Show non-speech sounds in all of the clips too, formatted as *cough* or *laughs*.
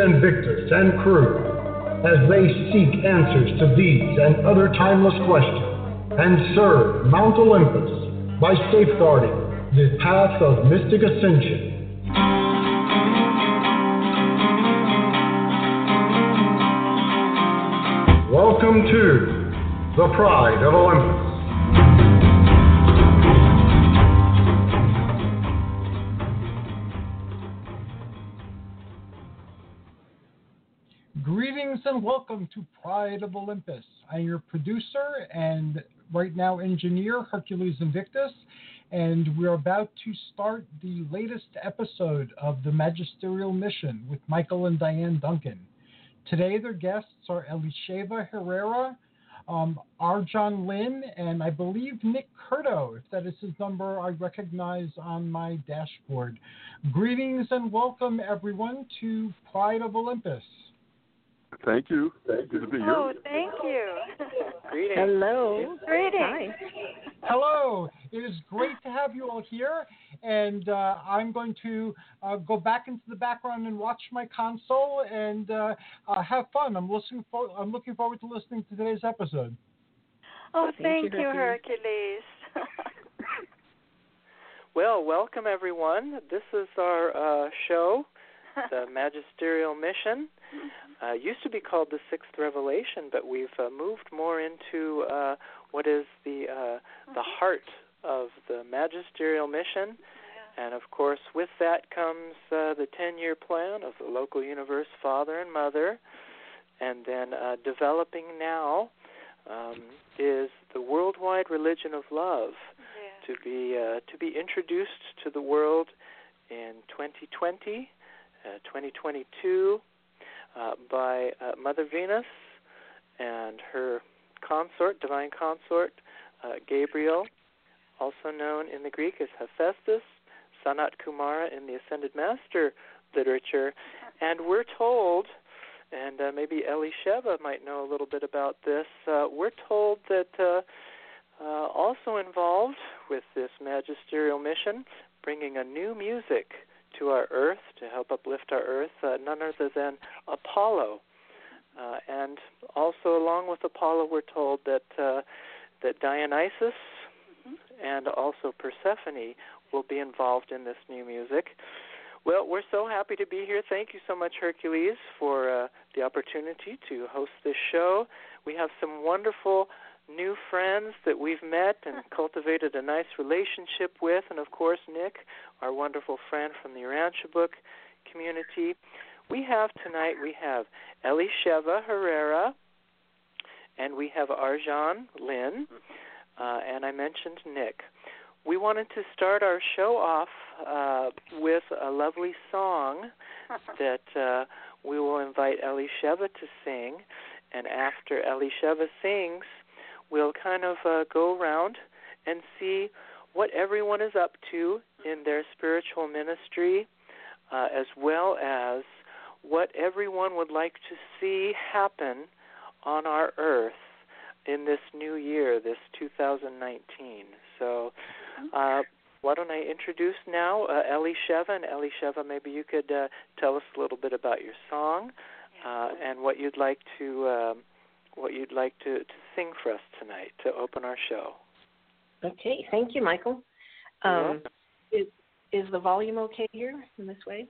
And victors and crew as they seek answers to these and other timeless questions and serve Mount Olympus by safeguarding the path of mythic ascension. Welcome to the Pride of Olympus. And welcome to Pride of Olympus. I'm your producer and right now engineer, Hercules Invictus, and we're about to start the latest episode of the Magisterial Mission with Michael and Diane Duncan. Today, their guests are Elisheva Herrera, um, Arjan Lin, and I believe Nick Curto. If that is his number, I recognize on my dashboard. Greetings and welcome, everyone, to Pride of Olympus. Thank you. Good to be here. Oh, thank you. *laughs* Greetings. Hello. Greetings. Hello. It is great to have you all here, and uh, I'm going to uh, go back into the background and watch my console and uh, uh, have fun. I'm listening for, I'm looking forward to listening to today's episode. Oh, Thank thank you, you, Hercules. Hercules. *laughs* Well, welcome everyone. This is our uh, show, *laughs* the Magisterial Mission. Uh, used to be called the Sixth Revelation, but we've uh, moved more into uh, what is the uh, the heart of the Magisterial Mission. And of course, with that comes uh, the 10 year plan of the local universe father and mother. And then uh, developing now um, is the worldwide religion of love yeah. to be uh, to be introduced to the world in 2020, uh, 2022 uh, by uh, Mother Venus and her consort, divine consort, uh, Gabriel, also known in the Greek as Hephaestus, Sanat Kumara in the Ascended Master literature, and we're told. And uh, maybe Eli Sheva might know a little bit about this. Uh, we're told that uh, uh, also involved with this magisterial mission, bringing a new music to our earth to help uplift our earth, uh, none other than Apollo. Uh, and also, along with Apollo, we're told that uh, that Dionysus and also Persephone will be involved in this new music. Well, we're so happy to be here. Thank you so much, Hercules, for uh, the opportunity to host this show. We have some wonderful new friends that we've met and cultivated a nice relationship with, and of course, Nick, our wonderful friend from the Urantia Book community. We have tonight, we have Elisheva Herrera, and we have Arjan Lin, uh, and I mentioned Nick. We wanted to start our show off uh, with a lovely song *laughs* that uh, we will invite Elisheva to sing, and after Elisheva sings, we'll kind of uh, go around and see what everyone is up to in their spiritual ministry, uh, as well as what everyone would like to see happen on our earth in this new year, this 2019. So, uh, why don't I introduce now uh, Ellie Sheva? And Ellie Sheva, maybe you could uh, tell us a little bit about your song uh, and what you'd like to um, what you'd like to, to sing for us tonight to open our show. Okay, thank you, Michael. Um, is is the volume okay here in this way?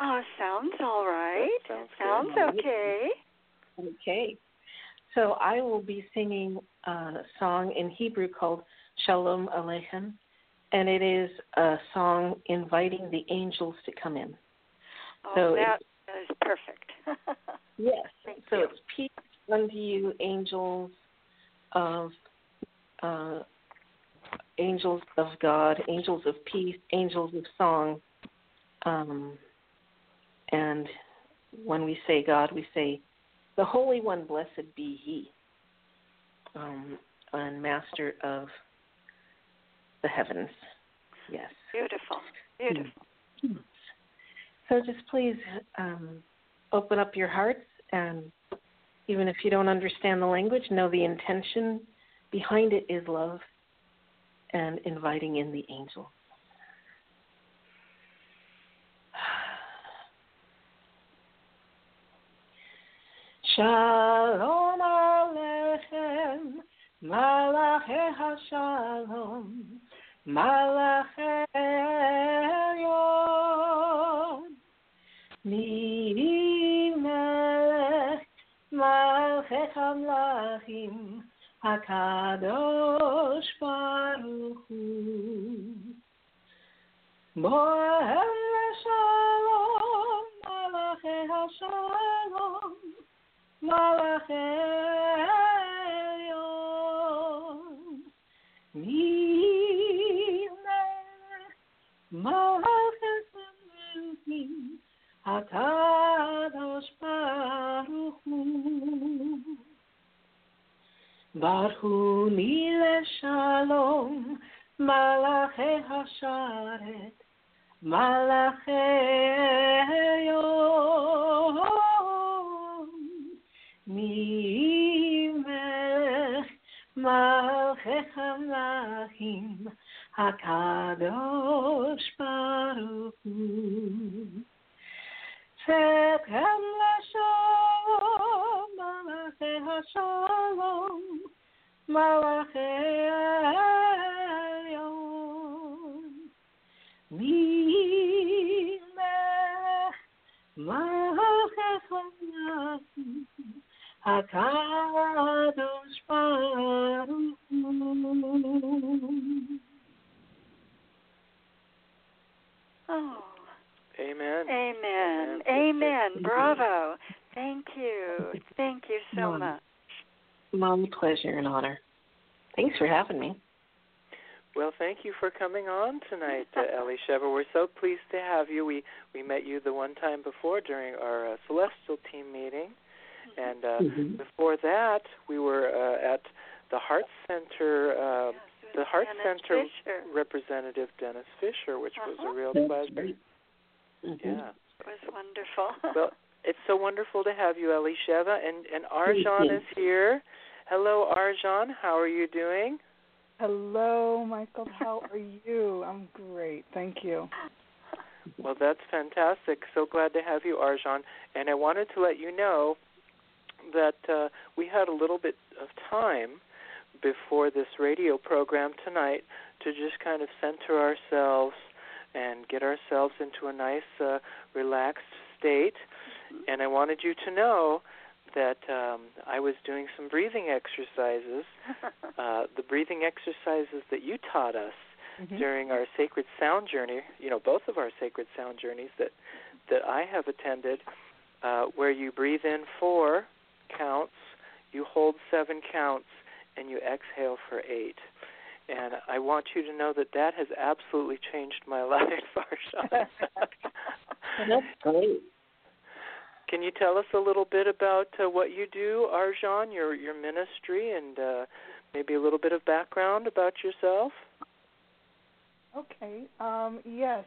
Oh, sounds all right. Sounds sounds okay. Okay. So I will be singing a song in Hebrew called Shalom Aleichem, and it is a song inviting the angels to come in. Oh, So that is perfect. *laughs* Yes. Thank so you. it's peace unto you, angels of uh, angels of God, angels of peace, angels of song. Um, and when we say God, we say, "The Holy One, blessed be He, um, and Master of the heavens." Yes. Beautiful. Beautiful. So just please um, open up your hearts, and even if you don't understand the language, know the intention behind it is love and inviting in the angel. *sighs* Shalom Aleichem, Malachi HaShalom, Malachi Elyon, HaMlachim, HaKadosh Baruch Hu. Bohem Shalom, Malachi HaShalom, Malachi Elyon, Mi Melech, Malchei HaMlachim, HaKadosh Baruch ni leshalom, Malachi Hasharet, Malachi Elyon, Mi Melech, Malchei HaMlachim, HaKadosh Baruch Hu. Tzedkem leshalom, Malachi Hashalom, Malachi Elyon. Mi melech, Malachi Hashalom, HaKadosh Baruch Hu. Oh. Amen. Amen. Amen. Amen. Bravo. Thank you. Thank you so Mom. much. My pleasure and honor. Thanks for having me. Well, thank you for coming on tonight, uh, *laughs* Ellie Shever. We're so pleased to have you. We we met you the one time before during our uh, Celestial team meeting, and uh, Mhm. before that we were uh, at the Heart Center. Uh, Yes, the Heart Dennis Center Fisher. representative Dennis Fisher, which was Uh-huh. a real pleasure. great. Mhm. Yeah. It was wonderful. Well, it's so wonderful to have you, Ellie Sheva, and and Arjan is here. Hello, Arjan. How are you doing? Hello, Michael. How are you? I'm great. Thank you. Well, that's fantastic. So glad to have you, Arjan. And I wanted to let you know that uh, we had a little bit of time before this radio program tonight to just kind of center ourselves and get ourselves into a nice, uh, relaxed state. And I wanted you to know that um, I was doing some breathing exercises, *laughs* uh, the breathing exercises that you taught us Mhm. during our sacred sound journey, you know, both of our sacred sound journeys that that I have attended, uh, where you breathe in four counts, you hold seven counts, and you exhale for eight. And I want you to know that that has absolutely changed my *laughs* life, Arjan. *laughs* That's great. Can you tell us a little bit about uh, what you do, Arjan, your your ministry, and uh, maybe a little bit of background about yourself? Okay. Um, yes.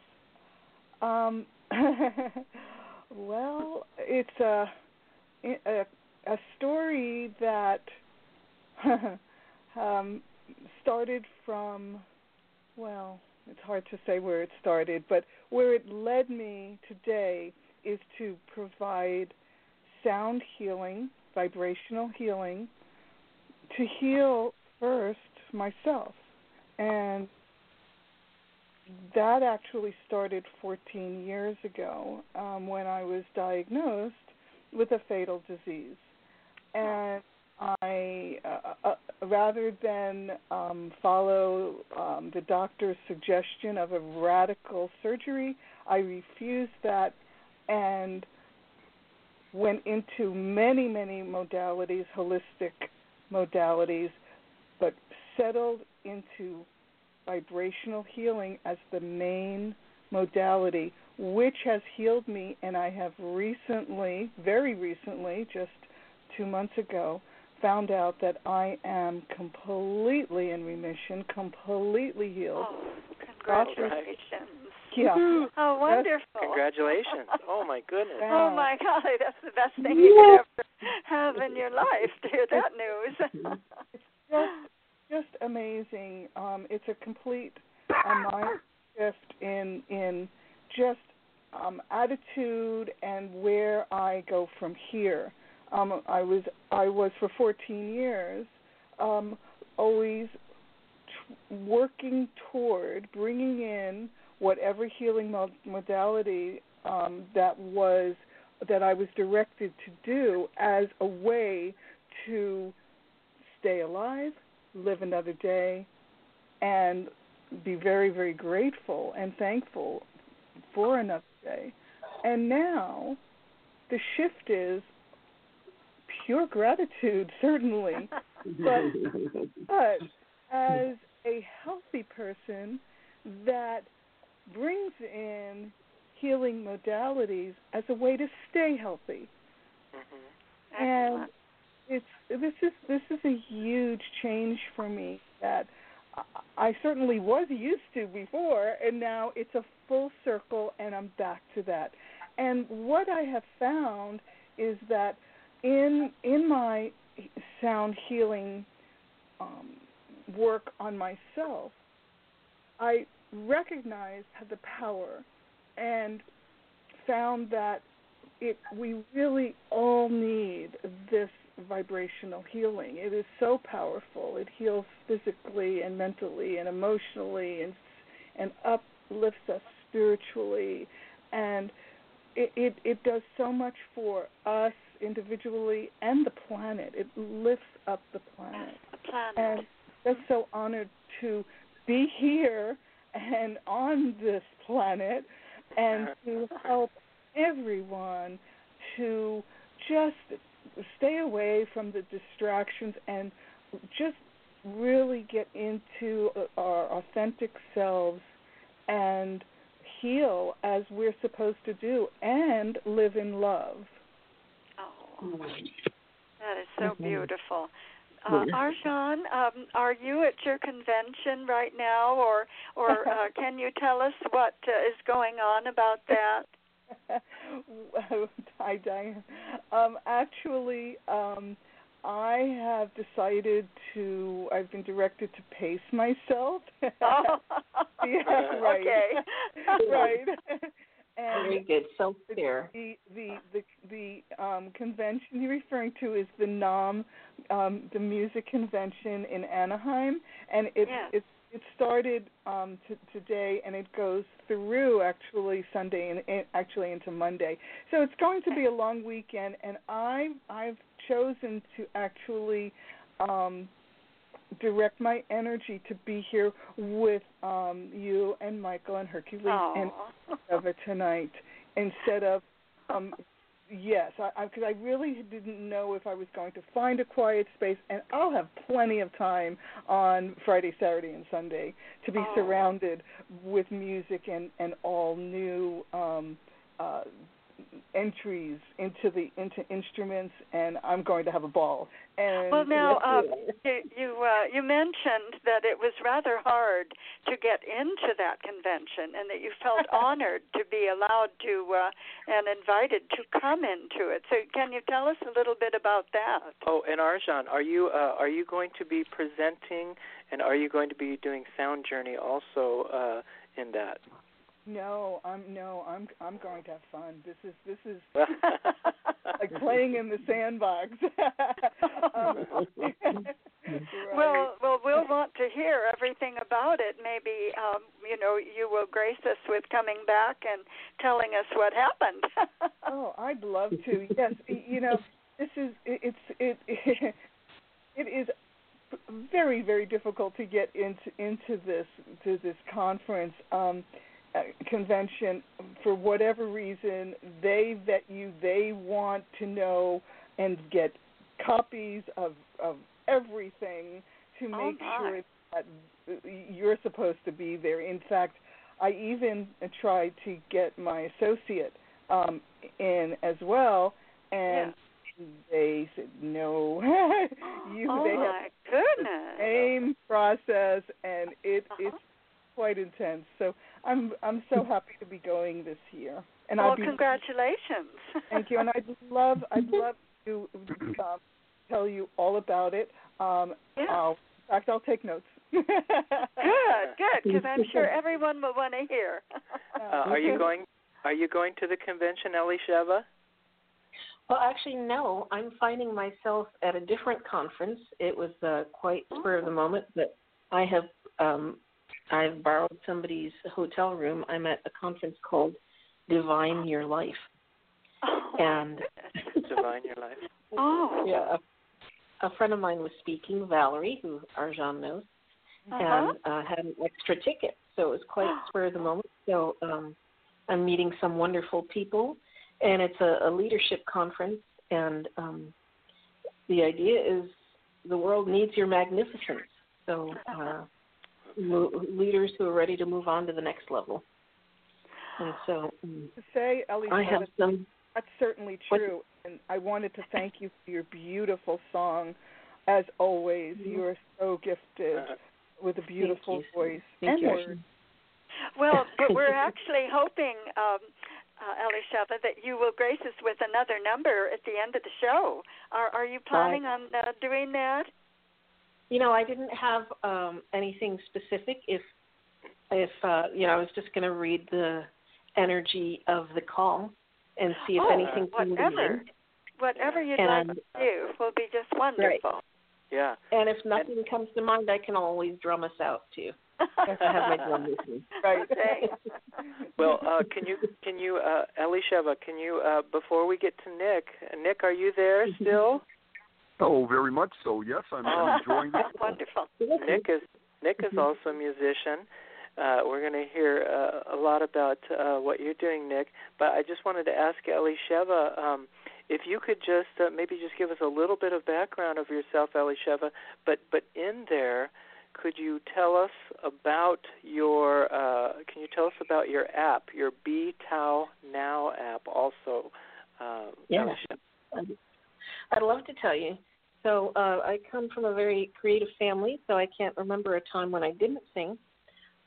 Um, *laughs* well, it's a, a a story that *laughs* um, started from. Well, it's hard to say where it started, but where it led me today is to provide sound healing, vibrational healing to heal first myself. And that actually started 14 years ago um, when I was diagnosed with a fatal disease. And I, uh, uh, rather than um, follow um, the doctor's suggestion of a radical surgery, I refused that and went into many, many modalities, holistic modalities, but settled into vibrational healing as the main modality, which has healed me. And I have recently, very recently, just two months ago, found out that I am completely in remission, completely healed. Oh, congratulations. Yeah. *laughs* Oh, wonderful. Congratulations. *laughs* Oh, my goodness. Oh, my golly, that's the best thing you could ever have in your life to hear that news. *laughs* just, just amazing. Um, it's a complete uh, mind shift in in just um, attitude and where I go from here. Um, I was I was for 14 years um, always t- working toward bringing in whatever healing modality um, that was that I was directed to do as a way to stay alive, live another day, and be very very grateful and thankful for another day. And now the shift is pure gratitude, *laughs* certainly, but *laughs* but as a healthy person that brings in healing modalities as a way to stay healthy. Mm-hmm. And it's this is this is a huge change for me that I certainly was used to before, and now it's a full circle, and I'm back to that. And what I have found is that in in my sound healing um, work on myself, I recognized the power and found that it we really all need this vibrational healing. It is so powerful. It heals physically and mentally and emotionally and and uplifts us spiritually and it, it, it does so much for us individually and the planet. It lifts up the planet. The planet. And that's so honored to be here and on this planet and *laughs* to help everyone to just stay away from the distractions and just really get into uh, our authentic selves and heal as we're supposed to do and live in love. Oh, that is so mm-hmm. beautiful. Uh, Arjan, um, are you at your convention right now, or or uh, *laughs* can you tell us what uh, is going on about that? *laughs* Hi, Diane. Um, actually, um, I have decided to. I've been directed to pace myself. oh. *laughs* yeah, right. Okay. right. And Very good. So care. The the the the um, convention you're referring to is the NAMM, um, the music convention in Anaheim, and it Yeah. it it started um, t- today and it goes through actually Sunday and, and actually into Monday. So it's going to be a long weekend, and I I've chosen to actually um, direct my energy to be here with um, you and Michael and Hercules and Oh. of it tonight instead of um yes i because I, I really didn't know if i was going to find a quiet space and i'll have plenty of time on friday saturday and sunday to be Oh. surrounded with music and and all new um uh entries into the into instruments and i'm going to have a ball and Well, now um, you you, uh, you mentioned that it was rather hard to get into that convention, and that you felt *laughs* honored to be allowed to uh, and invited to come into it. So, can you tell us a little bit about that? Oh, and Arjan, are you uh, are you going to be presenting, and are you going to be doing Sound Journey also uh, in that? No i'm no i'm i'm going to have fun this is this is *laughs* like playing in the sandbox. um, *laughs* *laughs* Well, well, we'll want to hear everything about it. Maybe, um, you know, you will grace us with coming back and telling us what happened. oh, I'd love to. Yes, you know, this is it's it it, it is very very difficult to get into into this to this conference um convention for whatever reason they vet you they want to know and get copies of of everything to Oh, make my. sure that you're supposed to be there in fact i even tried to get my associate um in as well and they said no *laughs* you oh they have my goodness! same process and it Uh-huh. it's quite intense so i'm i'm so happy to be going this year and well, i'd be congratulations. *laughs* thank you and i'd love i'd *laughs* love to um, tell you all about it um Yeah. I'll, in fact i'll take notes *laughs* Good, good, because I'm sure everyone will want to hear. Uh, are you going? Are you going to the convention, Elisheva? Well, actually, no. I'm finding myself at a different conference. It was uh, quite spur of the moment, but I have um, I've borrowed somebody's hotel room. I'm at a conference called Divine Your Life, Oh, and *laughs* Divine your life. oh, yeah, a, a friend of mine was speaking, Valerie, who Arjan knows, uh-huh. and uh, had an extra ticket, so it was quite *gasps* spur of the moment. So um, I'm meeting some wonderful people, and it's a, a leadership conference, and um, the idea is the world needs your magnificence. So uh, mo- leaders who are ready to move on to the next level. And so to say ellie I have some. That's certainly What- true. And I wanted to thank you for your beautiful song. As always, Mm-hmm. you are so gifted with a beautiful you. voice Thank and you. words. Well, *laughs* but we're actually hoping, um, uh, Elisheva, that you will grace us with another number at the end of the show. Are Are you planning on uh, doing that? You know, I didn't have um, anything specific. If if uh, you know, I was just going to read the energy of the call and see if Oh, anything came to whatever. Whatever you'd And- like to do will be just wonderful. Yeah. And if nothing comes to mind, I can always drum us out too. *laughs* I have my drum with me. Right. Okay. *laughs* Well, uh, can you can you uh, Elisheva? Can you uh, before we get to Nick? Nick, are you there *laughs* still? Oh, very much so. Yes, I'm, Oh. I'm enjoying *laughs* this. Wonderful. *laughs* Nick is Nick is also a musician. Uh, we're going to hear uh, a lot about uh, what you're doing, Nick. But I just wanted to ask Elisheva um, if you could just uh, maybe just give us a little bit of background of yourself, Elisheva. But but in there, could you tell us about your? Uh, can you tell us about your app, your B Tau Now app, also? Uh, Yeah. Elisheva? I'd- love to tell you. So uh, I come from a very creative family, so I can't remember a time when I didn't sing.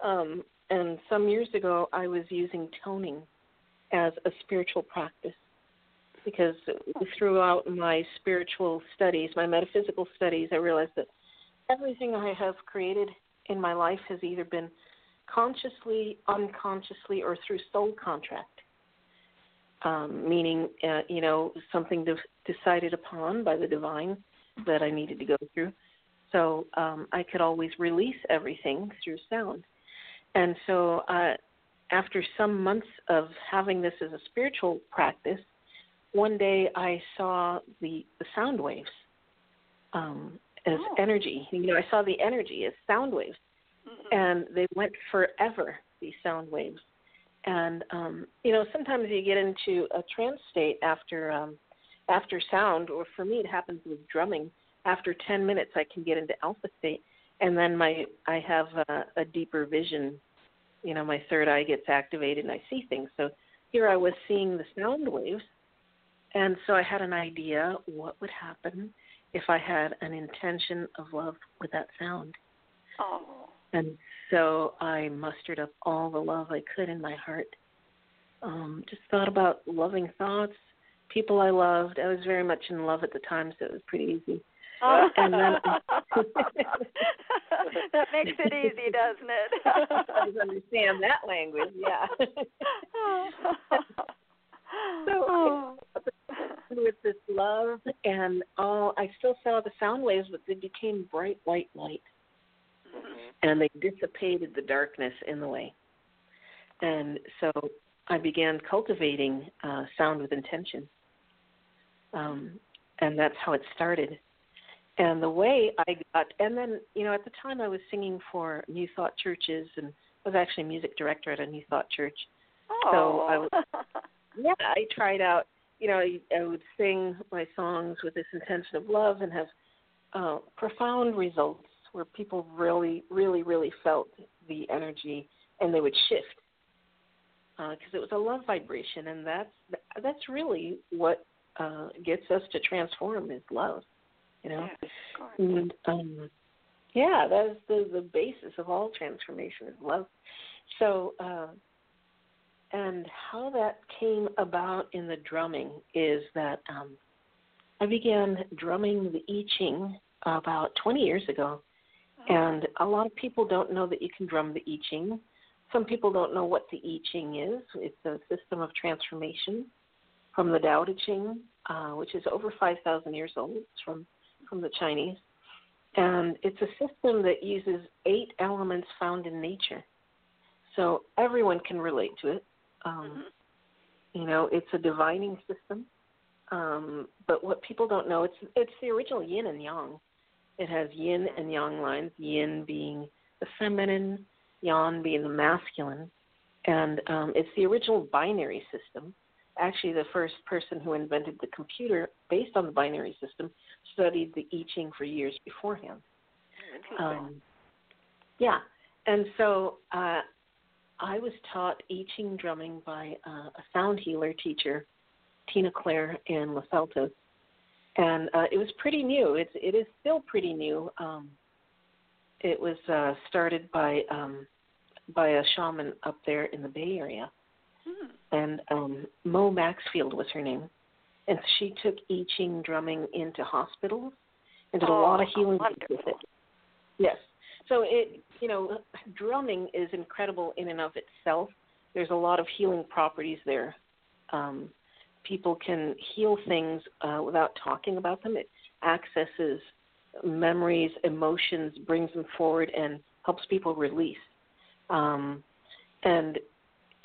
Um, and some years ago, I was using toning as a spiritual practice because throughout my spiritual studies, my metaphysical studies, I realized that everything I have created in my life has either been consciously, unconsciously, or through soul contract um, meaning uh, you know something de- decided upon by the divine that I needed to go through. So um, I could always release everything through sound. And so uh, after some months of having this as a spiritual practice, one day I saw the, the sound waves um, as Oh. energy. You know, I saw the energy as sound waves Mhm. and they went forever these sound waves and um you know sometimes you get into a trance state after um after sound or for me it happens with drumming. After 10 minutes i can get into alpha state and then my i have a, a deeper vision. You know my third eye gets activated and i see things. So here i was seeing the sound waves and so i had an idea what would happen if i had an intention of love with that sound. Oh. And so I mustered up all the love I could in my heart. Um, just thought about loving thoughts, people I loved. I was very much in love at the time, so it was pretty easy. Oh. And then- *laughs* *laughs* that makes it easy, doesn't it? *laughs* I understand that language, yeah. So oh. with this love, and all I still saw the sound waves, but they became bright white light, and they dissipated the darkness in the way. And so I began cultivating uh, sound with intention, um, and that's how it started. And the way I got, and then you know, at the time I was singing for New Thought churches, and was actually music director at a New Thought church. Oh. So I was, yeah, I tried out. You know, I, I would sing my songs with this intention of love and have uh, profound results where people really, really, really felt the energy and they would shift because uh, it was a love vibration, and that's that's really what uh, gets us to transform is love. You know, Yes, and um, yeah, that is the the basis of all transformation is love. So, uh, and how that came about in the drumming is that um, I began drumming the I Ching about 20 years ago, and a lot of people don't know that you can drum the I Ching. Some people don't know what the I Ching is. It's a system of transformation from the Tao Te Ching, uh, which is over 5,000 years old. It's from from the Chinese, and it's a system that uses eight elements found in nature. So everyone can relate to it. Um, You know, it's a divining system. Um, but what people don't know, it's it's the original yin and yang. It has yin and yang lines. Yin being the feminine, yang being the masculine, and um, it's the original binary system. Actually, the first person who invented the computer based on the binary system studied the I Ching for years beforehand. Um, yeah, and so uh, I was taught I Ching drumming by uh, a sound healer teacher, Tina Claire in Los Altos, and uh, it was pretty new. It's it is still pretty new. Um, it was uh, started by um, by a shaman up there in the Bay Area, and um, Mo Maxfield was her name, and she took I Ching drumming into hospitals and did a lot of Oh, healing wonderful. with it. Yes. So it, you know, drumming is incredible in and of itself. There's a lot of healing properties there. Um, people can heal things uh, without talking about them. It accesses memories, emotions, brings them forward, and helps people release. Um, and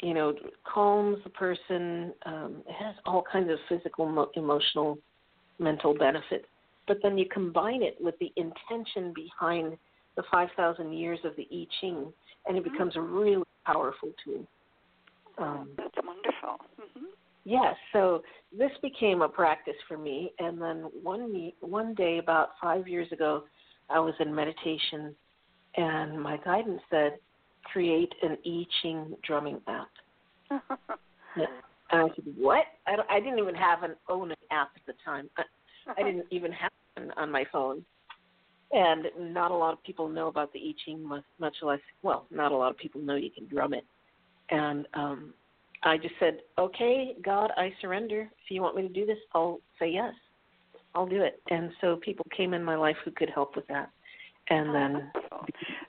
you know, calms the person. Um, it has all kinds of physical, mo- emotional, mental benefits. But then you combine it with the intention behind the 5,000 years of the I Ching, and it becomes a really powerful tool. Um, That's wonderful. hmm Yes, so this became a practice for me, and then one me- one day about five years ago, I was in meditation, and my guidance said, "Create an I Ching drumming app." *laughs* And I said, "What?" I, I didn't even have an own an app at the time. I, I didn't even have one on my phone, and not a lot of people know about the I Ching, much, much less. Well, not a lot of people know you can drum it, and um, I just said, "Okay, God, I surrender. If you want me to do this, I'll say yes. I'll do it." And so people came in my life who could help with that, and then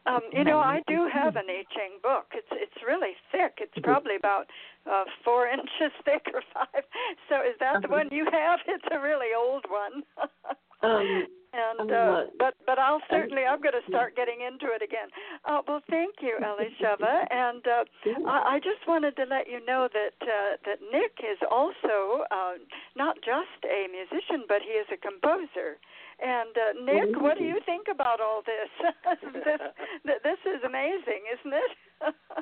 Um, you know, I do have an I Ching book. It's it's really thick. It's probably about uh, four inches *laughs* thick or five. So is that the one you have? *laughs* It's a really old one. *laughs* um, and um, uh, but but I'll certainly I'm going to start getting into it again. Uh, well, thank you, Elisheva, *laughs* and uh, I, I just wanted to let you know that uh, that Nick is also uh, not just a musician, but he is a composer. And uh, Nick, what do you think about all this? *laughs* this this is amazing, isn't it?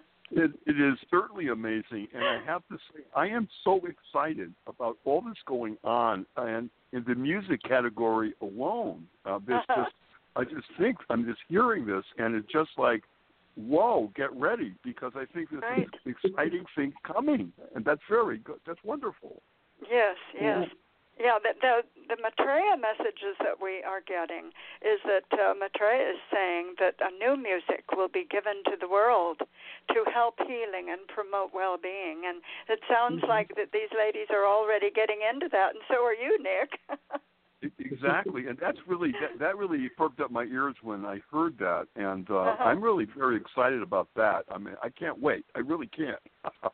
*laughs* It, it is certainly amazing, and I have to say, I am so excited about all this going on, and in the music category alone, uh, this Uh-huh. just, I just think I'm just hearing this, and it's just like, whoa, get ready because I think this Right. is exciting thing coming, and that's very good. That's wonderful. Yes, yes. Yeah, the, the the Maitreya messages that we are getting is that uh, Maitreya is saying that a new music will be given to the world to help healing and promote well-being, and it sounds like that these ladies are already getting into that, and so are you, Nick. Exactly, and that's really that, that really perked up my ears when I heard that, and uh, Uh-huh. I'm really very excited about that. I mean, I can't wait. I really can't. *laughs*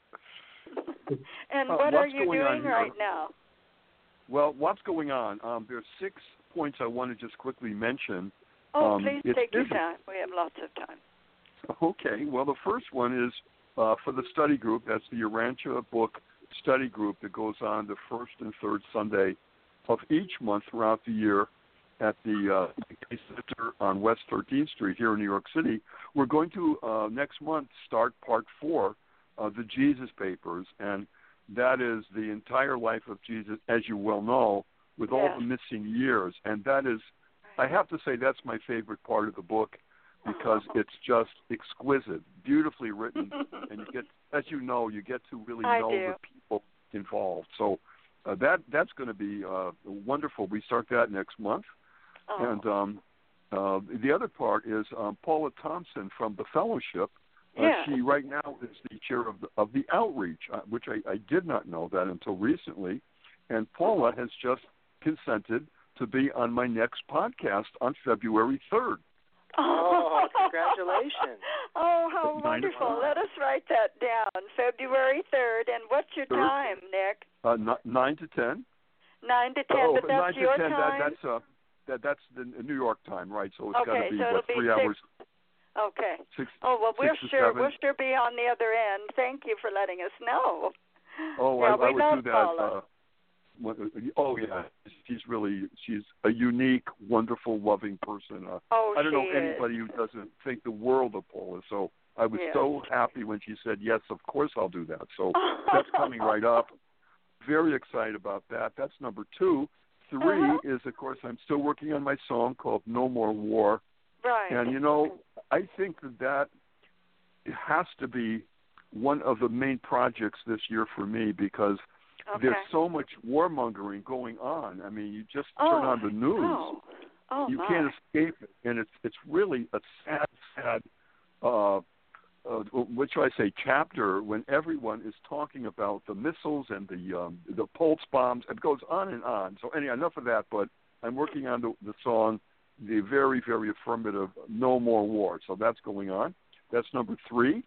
and Uh, what are you doing right now? Well, what's going on? Um, are six points I want to just quickly mention. Oh, Um, please take your time. We have lots of time. Okay. Well, the first one is uh, for the study group. That's the Urantia Book Study Group that goes on the first and third Sunday of each month throughout the year at the uh, Center on West 13th Street here in New York City. We're going to uh, next month start part four of the Jesus Papers, and that is the entire life of Jesus, as you well know, with all the missing years. And that is, I have to say, that's my favorite part of the book because *laughs* it's just exquisite, beautifully written, and you get, *laughs* as you know, you get to really I know do. the people involved. So uh, that that's going to be uh, wonderful. We start that next month, Oh, and um, uh, the other part is um, Paula Thompson from the Fellowship. Uh, Yeah. She right now is the chair of the, of the outreach, uh, which I, I did not know that until recently. And Paula has just consented to be on my next podcast on February 3rd. Oh, *laughs* congratulations. Oh, how wonderful. Let us write that down. February 3rd. And what's your Third. time, Nick? Uh, n- nine to ten. 9 to 10, oh, but that's nine your to ten. time? That, that's uh, that that's the New York time, right? So it's got to be so what it'll be three six- hours, Okay. six. Oh, well, to sure seven. we'll sure be on the other end. Thank you for letting us know. Oh, yeah, I, I we would do that. Uh, oh yeah, she's really she's a unique, wonderful, loving person. Uh, oh, I don't know is. anybody who doesn't think the world of Paula. So I was Yes. so happy when she said yes. Of course I'll do that. So *laughs* that's coming right up. Very excited about that. That's number two. 3 Uh-huh. is of course I'm still working on my song called No More War. Right. And you know, I think that that has to be one of the main projects this year for me because okay. there's so much warmongering going on. I mean, you just oh, turn on the news, Oh, oh you my. can't escape it, and it's it's really a sad, sad. Uh, uh, what should I say? Chapter when everyone is talking about the missiles and the um, the pulse bombs. It goes on and on. So anyway, enough of that. But I'm working on the, the song, the very very affirmative "No More War." So that's going on. That's number three.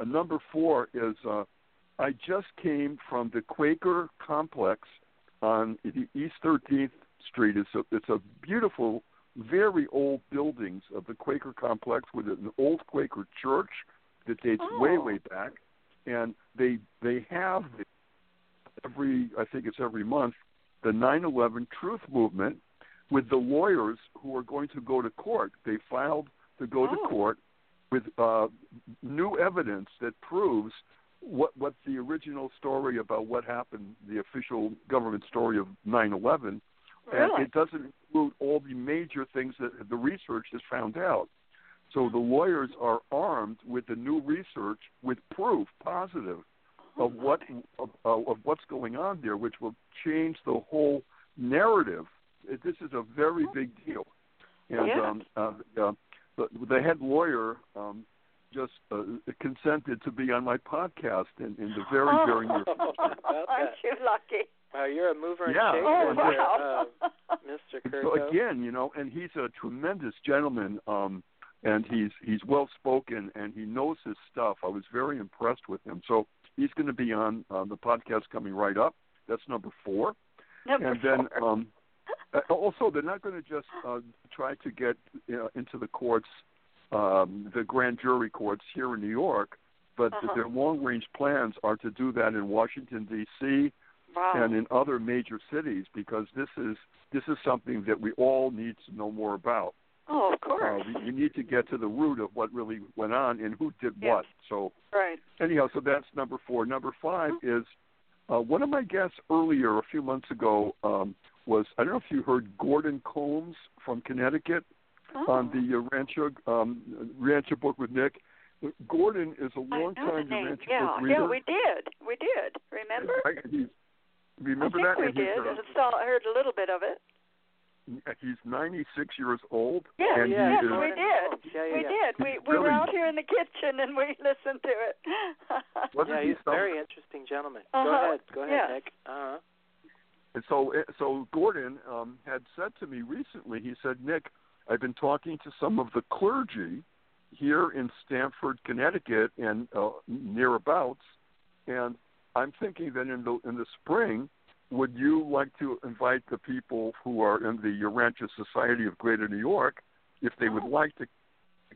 Uh, number four is uh, I just came from the Quaker complex on the East 13th Street. It's a, it's a beautiful, very old buildings of the Quaker complex with an old Quaker church that dates way Oh. way back, and they they have every I think it's every month the 9/11 Truth Movement with the lawyers who are going to go to court. They filed to go to Oh. court with uh, new evidence that proves what what the original story about what happened, the official government story of 9/11, Really? and it doesn't include all the major things that the research has found out. So the lawyers are armed with the new research with proof positive Oh, of what of, of what's going on there, which will change the whole narrative. It- This is a very big deal, and Yeah. um, uh, uh, the, the head lawyer um, just uh, consented to be on my podcast in, in the very very near *laughs* future. Aren't you lucky? Wow, you're a mover and Yeah. shaker Oh, and there, wow. uh, *laughs* Mr. Curto. So again, you know, and he's a tremendous gentleman, um, and he's he's well spoken and he knows his stuff. I was very impressed with him. So he's going to be on uh, the podcast coming right up. That's number four. Number and then four. um, uh, also they're not going to just uh, try to get you know, into the courts, um, the grand jury courts here in New York, but Uh-huh. their long range plans are to do that in Washington D.C wow. and in other major cities because this is this is something that we all need to know more about. oh, of Uh, course. we, we need to get to the root of what really went on and who did Yes. what. So right. anyhow, so that's number four. Number 5 is uh, one of my guests earlier a few months ago um, was I don't know if you heard Gordon Combs from Connecticut Oh. on the uh, Urantia um, Urantia book with Nick. Gordon is a long know the time name. Urantia Yeah, book reader. yeah, we did. We did. Remember? I, he's, remember I think that? we And he's, did. uh, I saw, heard a little bit of it. He's 96 years old, Yes, and yeah, yes, he is. we did. Combs. Yeah, yeah, we did. We we were out here in the kitchen and we *laughs* listened to it. Yeah, he's a very interesting gentleman. Go Uh-huh. ahead. Go ahead, Yeah. Nick. Uh-huh. And so, so Gordon um, had said to me recently. He said, "Nick, I've been talking to some of the clergy here in Stamford, Connecticut, and uh, nearabouts, and I'm thinking that in the in the spring would you like to invite the people who are in the Urantia Society of Greater New York, if they would like to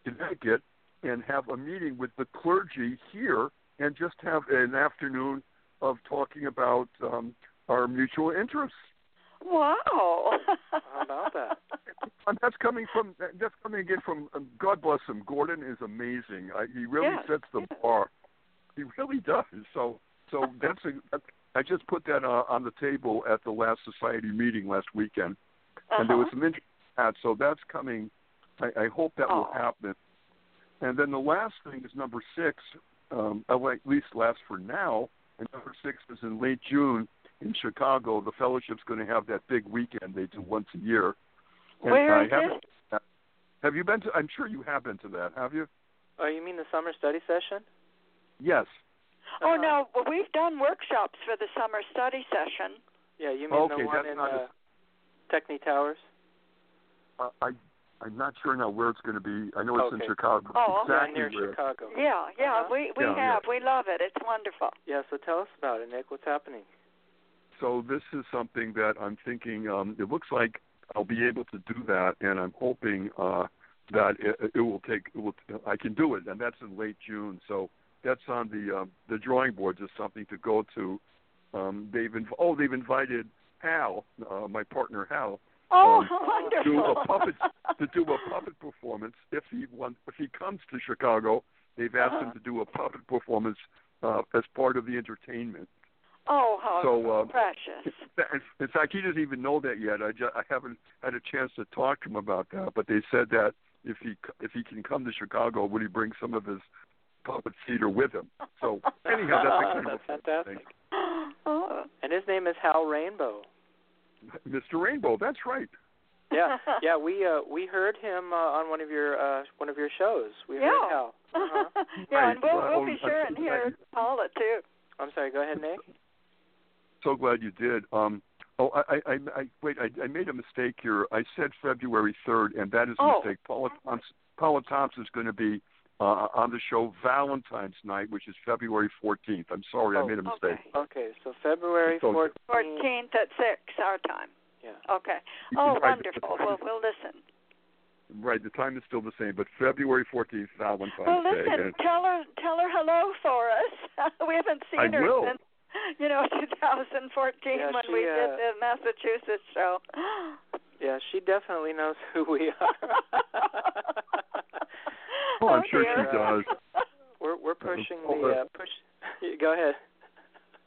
Connecticut, and have a meeting with the clergy here, and just have an afternoon of talking about um, our mutual interests? Wow. How about that? *laughs* And that's coming from that's coming again from um, God bless him. Gordon is amazing. I, he really Yes, sets the yes. bar. He really does. So so that's a. I just put that uh, on the table at the last society meeting last weekend, and there was Uh-huh. some interest in that. So that's coming. I, I hope that will Oh. happen. And then the last thing is number six. Um, uh, at least last for now. And number six is in late June in Chicago. The fellowship's going to have that big weekend they do once a year. And Where I is haven't- you been to? I'm sure you have been to that. Have you? Oh, you mean the summer study session? Yes. Oh no, well, we've done workshops for the summer study session. Yeah, you mean Okay, the one that's in not uh, as- Techni Towers? Uh, I I'm not sure now where it's going to be. I know it's Okay. in Chicago. Oh, okay. exactly near where. Chicago. Yeah, yeah, Uh-huh. we we Yeah, yeah. have. We love it. It's wonderful. Yeah, so tell us about it, Nick. What's happening? So this is something that I'm thinking. Um, it looks like I'll be able to do that, and I'm hoping uh, that it, it will take. It will, I can do it, and that's in late June. So that's on the um, the drawing board. Just something to go to. Um, they've inv- oh they've invited Hal, uh, my partner Hal, Oh, Um, wonderful. do a puppet *laughs* to do a puppet performance if he want, if he comes to Chicago. They've asked Uh-huh. him to do a puppet performance uh, as part of the entertainment. Oh, how So, uh, precious. In fact, he doesn't even know that yet. I, just, I haven't had a chance to talk to him about that. But they said that if he if he can come to Chicago, would he bring some of his puppet theater with him? So *laughs* anyhow, that's a kind of That's a fantastic. *gasps* oh. And his name is Hal Rainbow. *laughs* Mr. Rainbow. That's right. Yeah, *laughs* yeah. We uh we heard him uh, on one of your uh one of your shows. We Yeah. heard Hal. Uh-huh. yeah, Right. and we'll Well, we'll be sure so and hear glad Paula too. I'm sorry. Go ahead, Nick. So glad you did. Um, oh, I, I, I, I wait. I, I made a mistake here. I said February third, and that is a Oh. mistake. Paula Thompson, Paula Thompson is going to be uh, on the show Valentine's night, which is February fourteenth. I'm sorry, I Oh, made a mistake. Okay. Okay, so February So- 14th. Fourteenth at six our time. Yeah. Okay. Oh, Right, wonderful. Well, we'll listen. Right, the time is still the same, but February fourteenth, Valentine's Day. Well, Day. listen. And Tell her tell her hello for us. *laughs* we haven't seen I her will. since *laughs* you know *laughs* 2014 Yeah, when she, we did uh, the Massachusetts show. *gasps* Yeah, she definitely knows who we are. *laughs* Oh, I'm sure dear. she does. we're we're pushing Oh, the uh, push. Go ahead.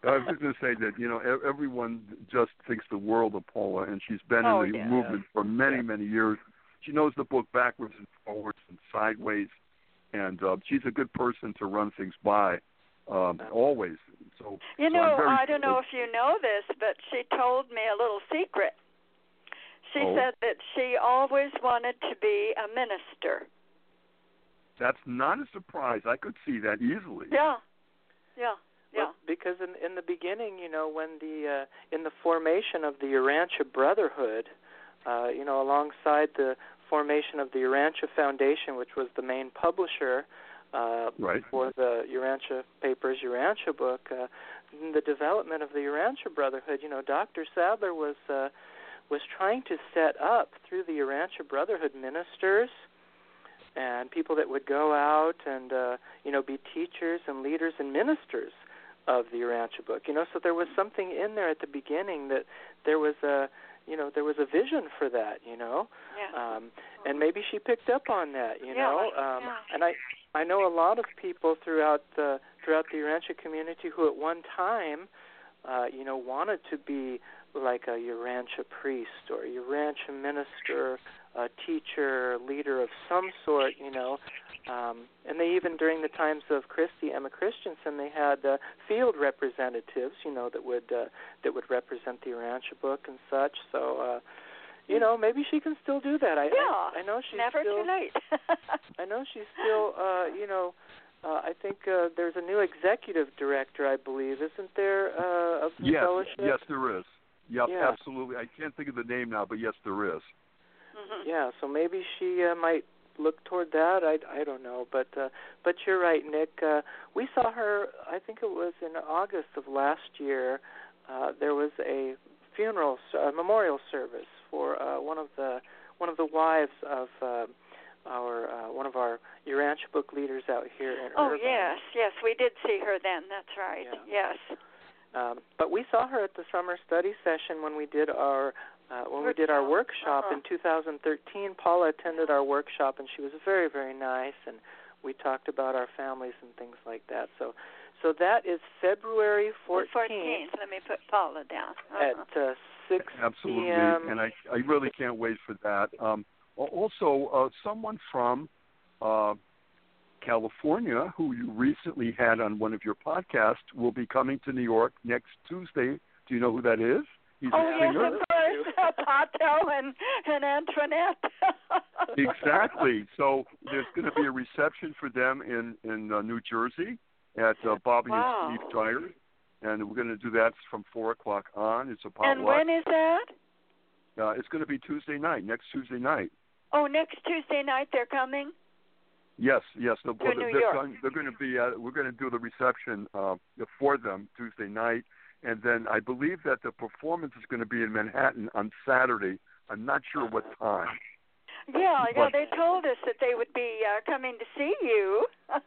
I was just going to say that you know everyone just thinks the world of Paula, and she's been Oh, in the yeah. movement for many, Yeah. many years. She knows the book backwards and forwards and sideways, and uh, she's a good person to run things by, um, always. So You so know, very I don't know thankful. if you know this, but she told me a little secret. She Oh. said that she always wanted to be a minister. that's not a surprise. I could see that easily. Yeah. Yeah. Yeah. Well, because in in the beginning, you know, when the uh, in the formation of the Urantia Brotherhood, uh, you know, alongside the formation of the Urantia Foundation, which was the main publisher uh, Right. for the Urantia Papers, Urantia book, uh, in the development of the Urantia Brotherhood, you know, Dr. Sadler was uh, was trying to set up through the Urantia Brotherhood ministers and people that would go out and uh, you know be teachers and leaders and ministers of the Urantia book. You know, so there was something in there at the beginning that there was a you know there was a vision for that. You know, Yeah. um, and maybe she picked up on that. You Yeah, know, um, yeah. and I I know a lot of people throughout the throughout the Urantia community who at one time uh, you know wanted to be like a Urantia priest or a Urantia minister, a teacher, leader of some sort, you know. Um, and they even during the times of Christy Emma Christensen, they had uh, field representatives, you know, that would uh, that would represent the Urantia book and such. So, uh, you know, maybe she can still do that. I yeah. I, I know she's Never still, too late. *laughs* I know she's still, uh, you know, uh, I think uh, there's a new executive director, I believe, isn't there, uh, of the Yes, fellowship? yes, there is. Yep, Yeah. absolutely. I can't think of the name now, but yes, there is. Mhm. Yeah, so maybe she uh, might look toward that. I, I don't know, but uh, but you're right, Nick. Uh, we saw her. I think it was in August of last year uh, there was a funeral, a memorial service for uh, one of the one of the wives of uh, our uh, one of our Urantia book leaders out here in Oh Irvine. yes, yes, we did see her then. That's right. Yeah. Yes. Um, but we saw her at the summer study session when we did our uh, when we did our workshop Uh-huh. in 2013. Paula attended our workshop and she was very very nice and we talked about our families and things like that. So so that is February 14th, 14th. Let me put Paula down. Uh-huh. at uh, 6 Absolutely, p.m. and I I really can't wait for that. Um, also, uh, someone from uh, California who you recently had on one of your podcasts will be coming to New York next Tuesday. Do you know who that is? He's Oh a yes, singer. of course, *laughs* Pato and and Antoinette. *laughs* exactly. So there's going to be a reception for them in in uh, New Jersey at uh, Bobby Wow. and Steve Dyer, and we're going to do that from four o'clock on. It's a potluck. and when is that? uh, it's going to be Tuesday night, next Tuesday night. Oh, next Tuesday night they're coming. Yes, yes. The, To well, New they're, York. going- they're going to be. Uh, we're going to do the reception uh, for them Tuesday night, and then I believe that the performance is going to be in Manhattan on Saturday. I'm not sure what time. Yeah, yeah. They told us that they would be uh, coming to see you. *laughs*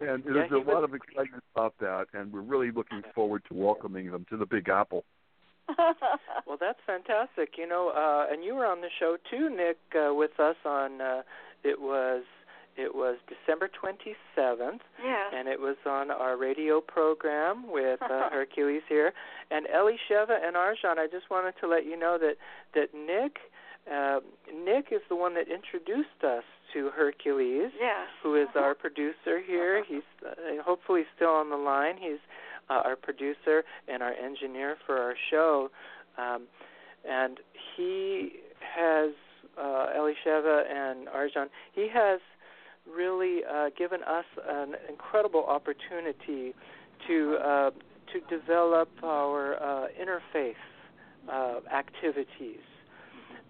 And Yeah, there's a was- lot of excitement about that, and we're really looking forward to welcoming them to the Big Apple. *laughs* Well, that's fantastic. You know, uh, and you were on the show too, Nick, uh, with us on. Uh, it was it was December 27th, yes. and it was on our radio program with uh, *laughs* Hercules here, and Ellie Sheva and Arjan. I just wanted to let you know that that Nick uh, Nick is the one that introduced us to Hercules Yes. who is our producer here. He's uh, hopefully still on the line. He's uh, our producer and our engineer for our show, um, and he has uh, Elisheva and Arjan. He has really uh, given us an incredible opportunity to uh, to develop our uh, interfaith uh, activities.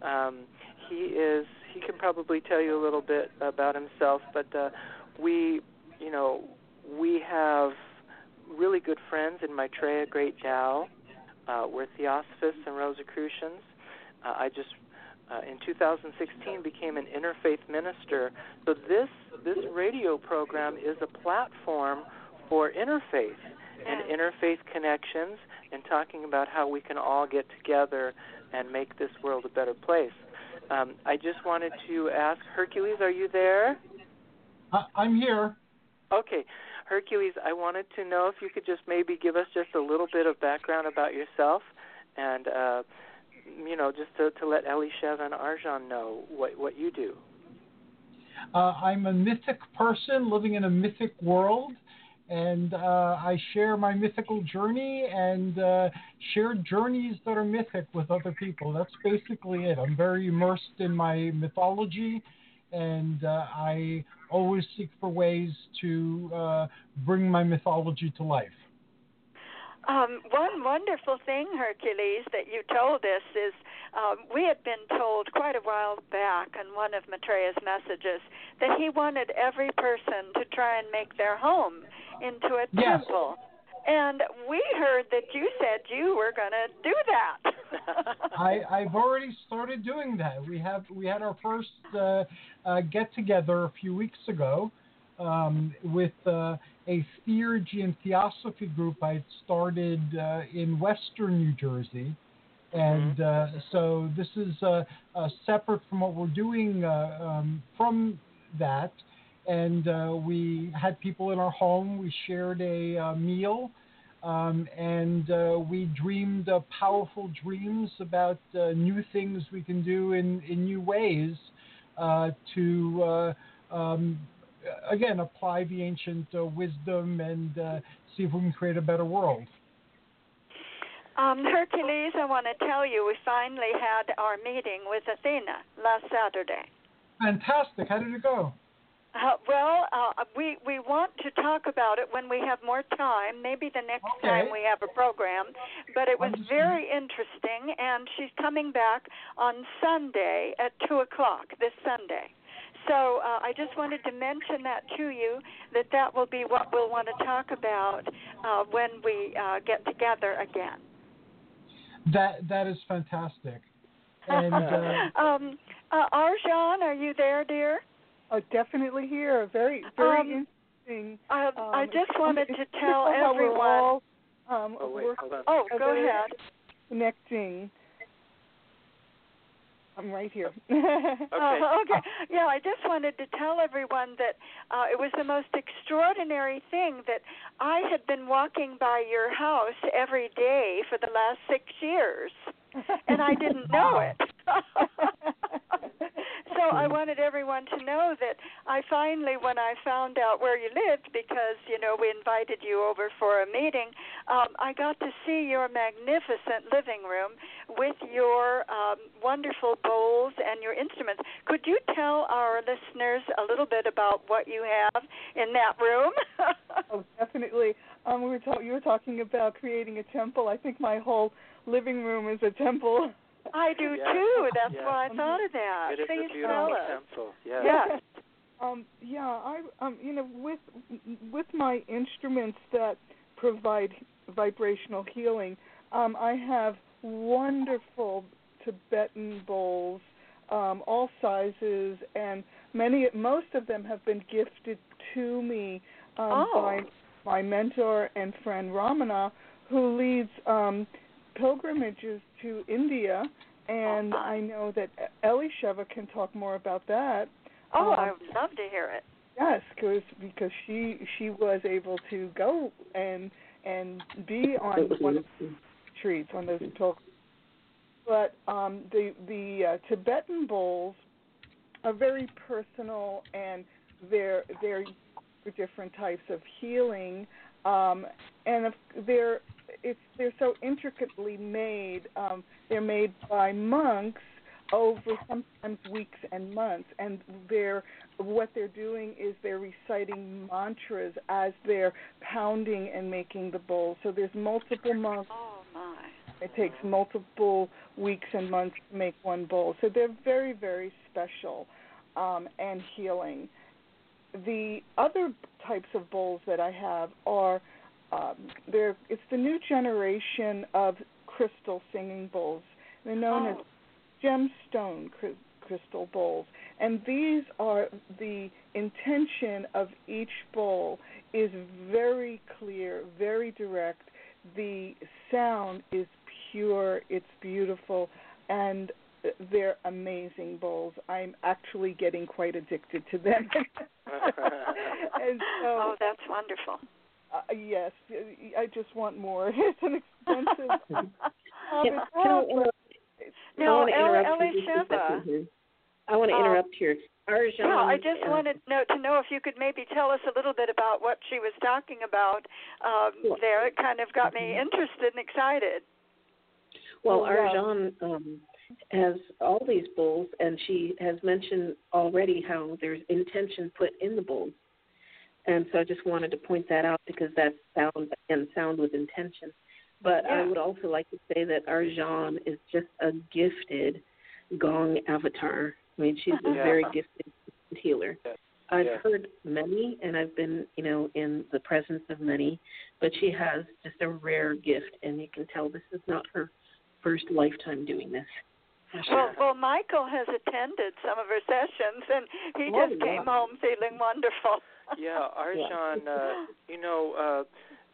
Um, he is. He can probably tell you a little bit about himself, but uh, we, you know, we have really good friends in Maitreya Great Tao. Uh, we're Theosophists and Rosicrucians. Uh, I just uh, in 2016 became an interfaith minister. So this this radio program is a platform for interfaith and interfaith connections and talking about how we can all get together and make this world a better place. Um, I just wanted to ask Hercules, are you there? I, I'm here. Okay, Hercules, I wanted to know if you could just maybe give us just a little bit of background about yourself, and uh, you know, just to, to let Elisheva and Arjan know what what you do. Uh, I'm a mythic person living in a mythic world, and uh, I share my mythical journey and uh, share journeys that are mythic with other people. That's basically it. I'm very immersed in my mythology, and uh, I always seek for ways to uh, bring my mythology to life. Um, one wonderful thing, Hercules, that you told us is um, we had been told quite a while back in one of Maitreya's messages that he wanted every person to try and make their home into a Yes. temple. And we heard that you said you were going to do that. *laughs* I, I've already started doing that. We have we had our first uh, uh, get together a few weeks ago um, with uh, a theurgy and theosophy group I started uh, in Western New Jersey, and uh, so this is uh, uh, separate from what we're doing uh, um, from that. And uh, we had people in our home. We shared a uh, meal um, and uh, we dreamed uh, powerful dreams about uh, new things we can do in, in new ways uh, to, uh, um, again, apply the ancient uh, wisdom and uh, see if we can create a better world. um, Hercules, I want to tell you, we finally had our meeting with Athena last Saturday. Fantastic. How did it go? Uh, well, uh, we we want to talk about it when we have more time, maybe the next Okay. time we have a program. But it was very interesting, and she's coming back on Sunday at two o'clock this Sunday. So uh, I just wanted to mention that to you that that will be what we'll want to talk about uh, when we uh, get together again. That that is fantastic. And *laughs* uh, um, uh, Arjan, are you there, dear? Oh, definitely here. Very, very Um, interesting. I, Um, I just wanted to beautiful tell how everyone. all, um, Oh, wait, hold on. Oh, go ahead. Connecting. I'm right here. *laughs* Okay. Uh, *laughs* okay. Yeah, I just wanted to tell everyone that uh, it was the most extraordinary thing that I had been walking by your house every day for the last six years, and I didn't *laughs* know it. *laughs* so I wanted everyone to know that I finally, when I found out where you lived, because you know we invited you over for a meeting, um, I got to see your magnificent living room with your um, wonderful bowls and your instruments. Could you tell our listeners a little bit about what you have in that room? *laughs* oh, definitely. Um, we were talk- you were talking about creating a temple. I think my whole living room is a temple. I do Yeah. too. That's Yeah. why I thought of that. It is Please a beautiful tell us. temple. Yeah. Yes. Um, yeah, I um, you know, with with my instruments that provide vibrational healing, um, I have wonderful Tibetan bowls, um, all sizes, and many most of them have been gifted to me um, Oh. by my mentor and friend Ramana, who leads um, pilgrimages to India. And Oh, I know that Ellie Sheva can talk more about that. Oh, Um, I would love to hear it. Yes, cause, because she she was able to go and and be on one of the retreats on those pilgrimages. But um, the the uh, Tibetan bowls are very personal and they're they're different types of healing, um, and if they're it's they're so intricately made. Um, they're made by monks over sometimes weeks and months, and they're what they're doing is they're reciting mantras as they're pounding and making the bowl. So there's multiple monks. Oh my. It takes multiple weeks and months to make one bowl. So they're very, very special um, and healing. The other types of bowls that I have are um, they're it's the new generation of crystal singing bowls. They're known as Oh. gemstone cry- crystal bowls. And these are the intention of each bowl is very clear, very direct. The sound is pure, it's beautiful, and they're amazing bowls. I'm actually getting quite addicted to them. *laughs* and so, Oh, that's wonderful. Uh, yes, I just want more. *laughs* It's an expensive *laughs* Can, can I interrupt? No, want to El- interrupt Ellie you just a Sheva. second here. I want to Um, interrupt here. Arjan, Yeah, I just uh, wanted know, to know if you could maybe tell us a little bit about what she was talking about um, Sure. there. It kind of got me interested and excited. Well, Oh. Arjan um, has all these bowls, and she has mentioned already how there's intention put in the bowls. And so I just wanted to point that out because that's sound and sound with intention. But I would also like to say that Arjan is just a gifted gong avatar. I mean, she's a *laughs* Yeah. very gifted healer. Yeah. I've Yeah. heard many, and I've been, you know, in the presence of many, but she has just a rare gift, and you can tell this is not her first lifetime doing this. Well, well, Michael has attended some of her sessions, and he Oh, just yeah. came home feeling wonderful. *laughs* yeah, Arjan, uh, *laughs* you know, uh,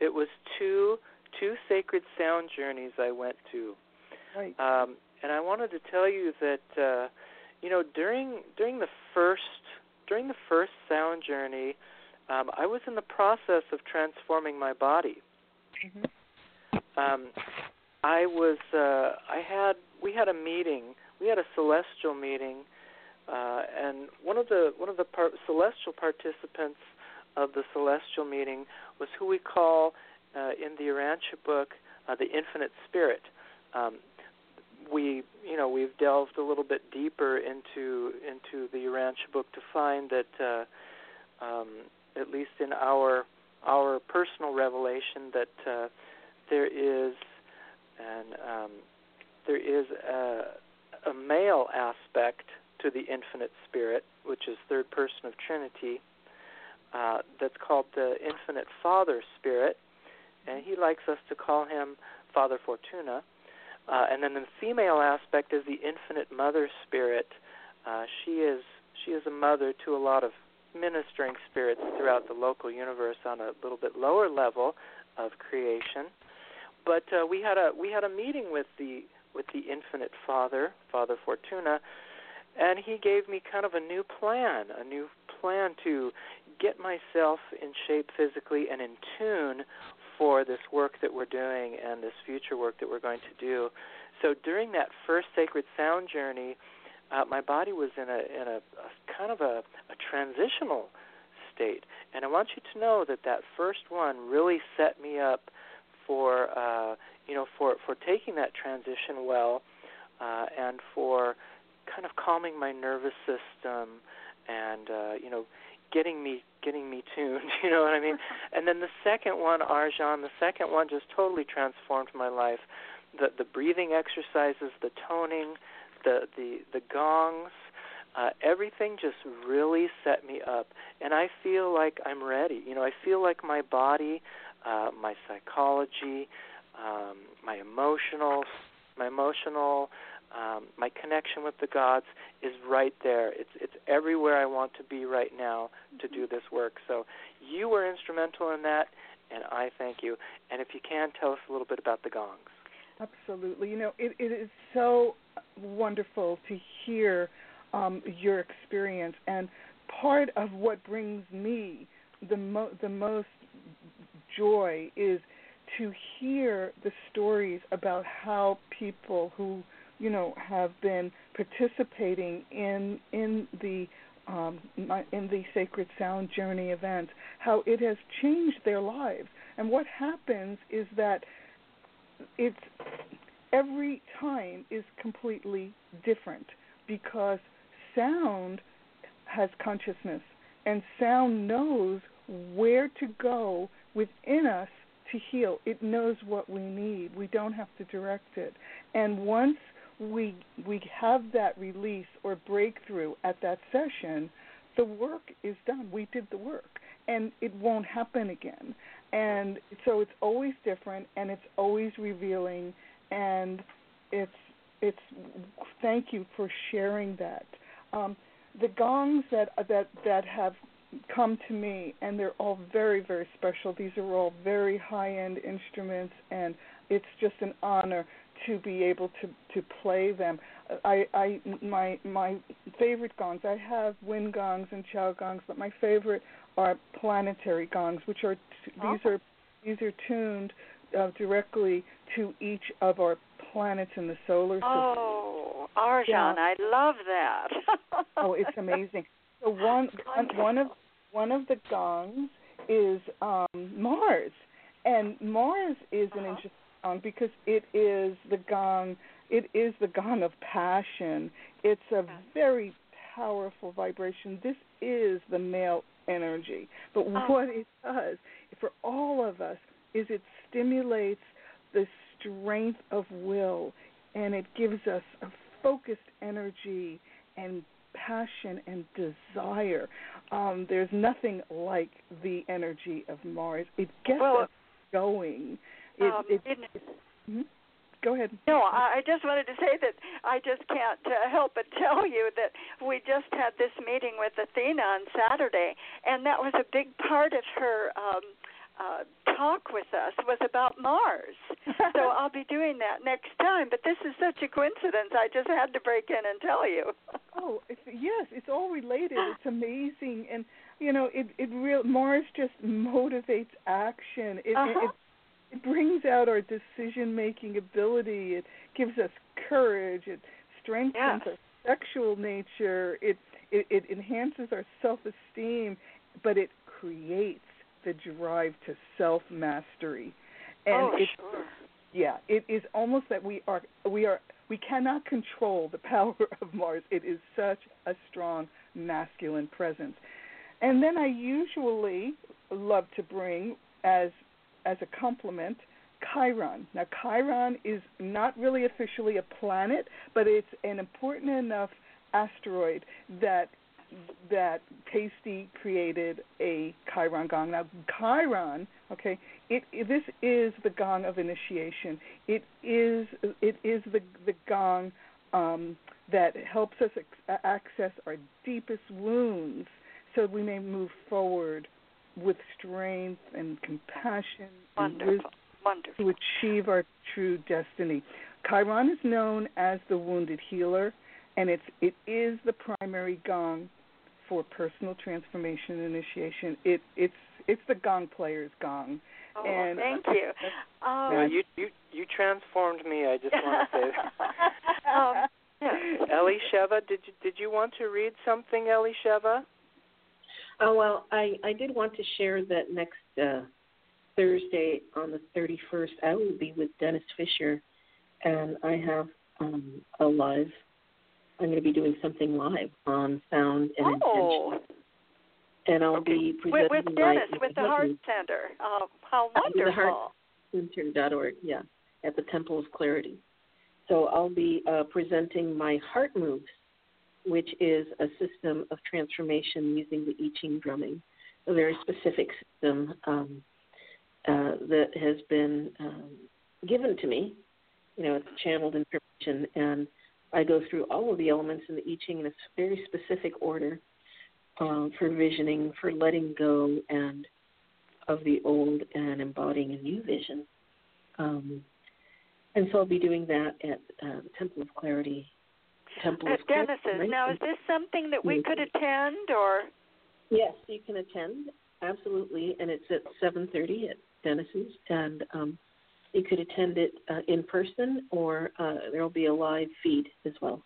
it was two two sacred sound journeys I went to, Right. um, and I wanted to tell you that uh, you know during during the first during the first sound journey, um, I was in the process of transforming my body. Mhm. Um, I was uh, I had we had a meeting. We had a celestial meeting, uh, and one of the one of the par- celestial participants of the celestial meeting was who we call uh, in the Urantia book uh, the Infinite Spirit. Um, we you know we've delved a little bit deeper into into the Urantia book to find that uh, um, at least in our our personal revelation that uh, there is an um, there is a, a male aspect to the infinite spirit which is third person of Trinity, uh, that's called the Infinite Father Spirit, and he likes us to call him Father Fortuna. Uh, and then the female aspect is the Infinite Mother Spirit. Uh, she is she is a mother to a lot of ministering spirits throughout the local universe on a little bit lower level of creation. But uh, we had a we had a meeting with the with the Infinite Father, Father Fortuna, and he gave me kind of a new plan, a new plan to get myself in shape physically and in tune for this work that we're doing and this future work that we're going to do. So during that first sacred sound journey, uh, my body was in a in a, a kind of a, a transitional state, and I want you to know that that first one really set me up for uh, you know for for taking that transition well, uh, and for kind of calming my nervous system, and uh, you know getting me getting me tuned. *laughs* You know what I mean? *laughs* and then the second one, Arjan, the second one just totally transformed my life. The the breathing exercises, the toning, the the the gongs, uh, everything just really set me up, and I feel like I'm ready. You know, I feel like my body, uh, my psychology, um, my emotional, my emotional, um, my connection with the gods is right there. It's it's everywhere I want to be right now to do this work. So you were instrumental in that, and I thank you. And if you can, tell us a little bit about the gongs. Absolutely. You know, it, it is so wonderful to hear um, your experience, and part of what brings me the mo- the most joy is to hear the stories about how people who you know have been participating in in the um, in the sacred sound journey event, how it has changed their lives. And what happens is that it's every time is completely different because sound has consciousness and sound knows where to go within us to heal. It knows what we need. We don't have to direct it. And once we we have that release or breakthrough at that session, the work is done. We did the work and it won't happen again. And so it's always different and it's always revealing and it's it's thank you for sharing that. Um, the gongs that that that have come to me, and they're all very very special. These are all very high end instruments, and it's just an honor to be able to to play them. I I my my favorite gongs. I have wind gongs and chow gongs, but my favorite are planetary gongs, which are these are these are tuned uh, directly to each of our planets in the solar system. Oh, Arjan, yeah. I love that. oh, it's amazing. So *laughs* one, one one of one of the gongs is um, Mars, and Mars is an uh-huh. interesting gong because it is the gong. It is the gong of passion. It's a very powerful vibration. This is the male energy. But oh. what it does for all of us is it stimulates the strength of will and it gives us a focused energy and passion and desire. Um, there's nothing like the energy of Mars. It gets well, us going. It, um, it, it, mm-hmm. Go ahead. No, I just wanted to say that I just can't uh, help but tell you that we just had this meeting with Athena on Saturday, and that was a big part of her um, uh, talk with us was about Mars. *laughs* so I'll be doing that next time. But this is such a coincidence. I just had to break in and tell you. *laughs* oh, it's, yes, it's all related. It's amazing, and you know, it it real Mars just motivates action. It, uh-huh. it, it brings out our decision making ability. It gives us courage. It strengthens yes. our sexual nature. It, it it enhances our self esteem, but it creates the drive to self mastery. And oh, it's, sure. Yeah, it is almost that we are we are we cannot control the *laughs* power of Mars. It is such a strong masculine presence. And then I usually love to bring as as a complement Chiron. Now Chiron is not really officially a planet, but it's an important enough asteroid that that Paiste created a Chiron gong. Now, Chiron, okay, it, it this is the gong of initiation. It is it is the the gong um, that helps us access our deepest wounds, so we may move forward with strength and compassion Wonderful. and Wonderful. to achieve our true destiny. Chiron is known as the wounded healer, and it's it is the primary gong for personal transformation initiation. It it's it's the gong player's gong. Oh, and thank you. *laughs* Um, No, you you you transformed me. I just want to say. that. *laughs* *laughs* um, yeah. Ellie Sheva, did you did you want to read something, Ellie Sheva? Oh well, I I did want to share that next uh, Thursday on the 31st, I will be with Dennis Fisher, and I have um, a live. I'm going to be doing something live on sound and Oh, intention, and I'll Okay. be presenting with my Dennis, with the Heart Center. Oh, how With the wonderful. Heart- org. Yeah, at the Temple of Clarity. So I'll be uh, presenting my Heart Moves, which is a system of transformation using the I Ching drumming, a very specific system um, uh, that has been um, given to me. You know, it's channeled information, and I go through all of the elements in the I Ching in a very specific order um, for visioning, for letting go, and of the old and embodying a new vision. Um, and so I'll be doing that at uh, the Temple of Clarity. Temple At of Clarity. Dennis's. Now, is this something that we could attend, or Yes, you can attend absolutely, and it's at 7:30 at Dennis's, and um, you could attend it uh, in person, or uh, there will be a live feed as well.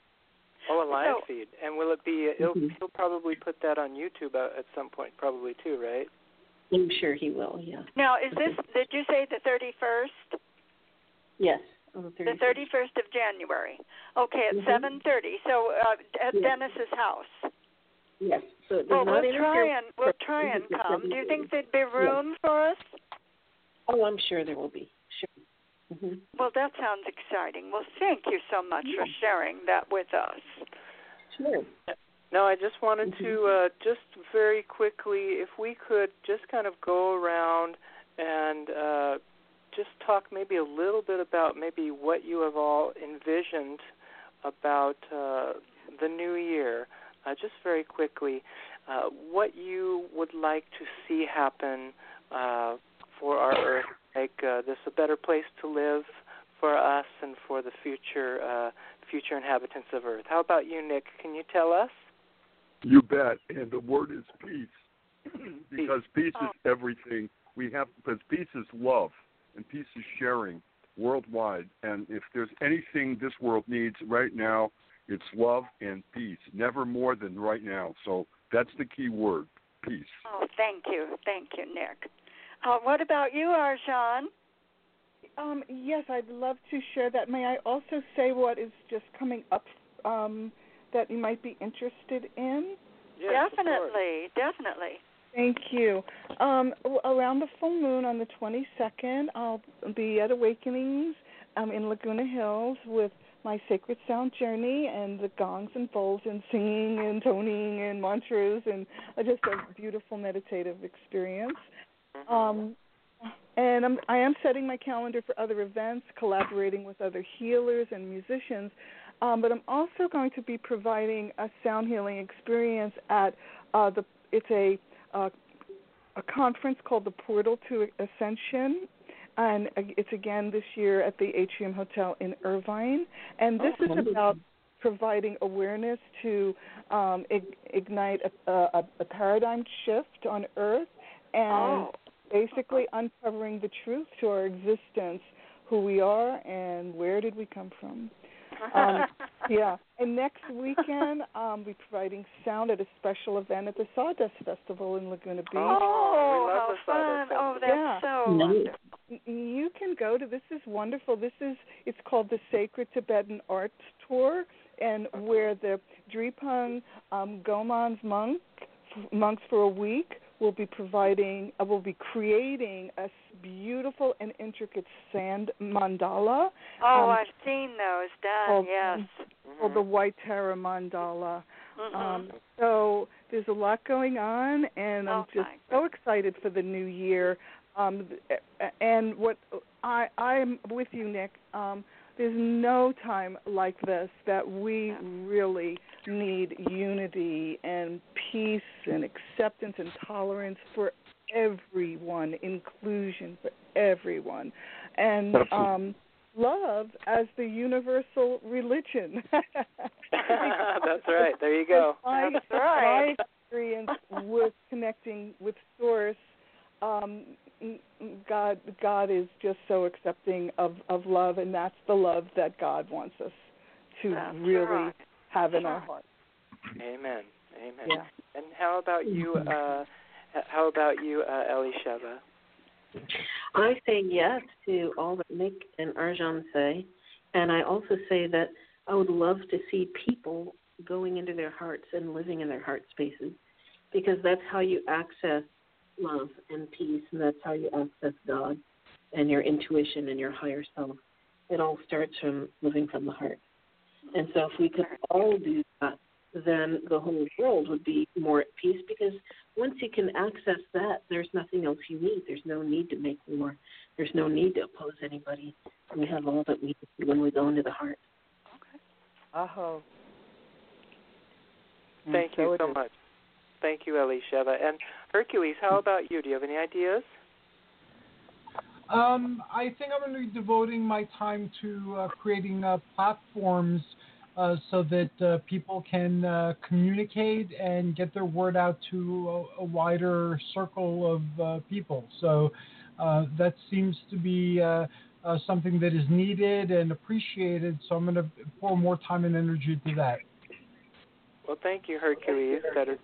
Oh, a live So- feed. And will it be? He'll, Mhm. he'll probably put that on YouTube at, at some point, probably too, right? I'm sure he will. Yeah. now is this? Did you say the thirty first? Yes. On the The 31st. of January. Okay, at Mhm. seven thirty. So uh, at Yes. Dennis's house. Yes. So Well, not we'll try and we'll try and come. Do you think there'd be room for us? Oh, I'm sure there will be. Sure. hmm Well, that sounds exciting. Well, thank you so much for sharing that with us. Sure. No, I just wanted Mhm. to uh, just very quickly, if we could just kind of go around and uh, just talk maybe a little bit about maybe what you have all envisioned about uh, the new year. Uh, just very quickly, uh, what you would like to see happen uh, for our Earth, make uh, this a better place to live for us and for the future uh, future inhabitants of Earth. How about you, Nick? Can you tell us? You bet. And the word is peace. *clears throat* because peace Oh. is everything. We have because peace is love and peace is sharing worldwide. And if there's anything this world needs right now, it's love and peace. Never more than right now. So that's the key word. Peace. Oh, thank you, thank you, Nick. Uh, what about you, Arjan? Um, yes, I'd love to share that. May I also say what is just coming up um, that you might be interested in? Yes, definitely, definitely. Thank you. Um, around the full moon on the 22nd, I'll be at Awakenings um, in Laguna Hills with my Sacred Sound Journey and the gongs and bowls and singing and toning and mantras and uh, just a beautiful meditative experience. Um, and I'm, I am setting my calendar for other events, collaborating with other healers and musicians. Um, but I'm also going to be providing a sound healing experience at uh, the. It's a uh, a conference called the Portal to Ascension, and it's again this year at the Atrium Hotel in Irvine. And this Oh, is about providing awareness to um, ig- ignite a, a, a paradigm shift on Earth and Oh, basically uncovering the truth to our existence, who we are, and where did we come from. *laughs* Um, yeah, and next weekend um, we're providing sound at a special event at the Sawdust Festival in Laguna Beach. oh, we love how the Sawdust fun! Oh, that's Yeah. so wonderful. You can go to this is wonderful. This is it's called the Sacred Tibetan Arts Tour, and where the Drepung um, Gomans monk monks for a week will be providing uh, will be creating a s- beautiful and intricate sand mandala Oh, Um, I've seen those done. oh, yes. called the White Tara Mandala. Mm-hmm. Um, so there's a lot going on, and I'm Oh, just so excited for the new year. Um, and what I I'm with you, Nick. Um, there's no time like this that we Yeah. really need unity and peace and acceptance and tolerance for everyone, inclusion for everyone, and um, love as the universal religion. *laughs* That's right. There you go. My, That's right. my experience with connecting with Source, um, God, God is just so accepting of of love, and that's the love that God wants us to That's really right. Have in our hearts. Amen. Amen. Yeah. And how about you? Uh, how about you, uh, Elisheva? I say yes to all that Nick and Arjan say, and I also say that I would love to see people going into their hearts and living in their heart spaces, because that's how you access love and peace, and that's how you access God and your intuition and your higher self. It all starts from living from the heart. And so, if we could all do that, then the whole world would be more at peace because once you can access that, there's nothing else you need. There's no need to make war. There's no need to oppose anybody. We have all that we need when we go into the heart. Okay. Aho. Thank so you so is. much. Thank you, Elisheva. And Hercules, how about you? Do you have any ideas? Um, I think I'm going to be devoting my time to uh, creating uh, platforms uh, so that uh, people can uh, communicate and get their word out to a, a wider circle of uh, people. So uh, that seems to be uh, uh, something that is needed and appreciated. So I'm going to pour more time and energy to that. Well, thank you, Hercules. That is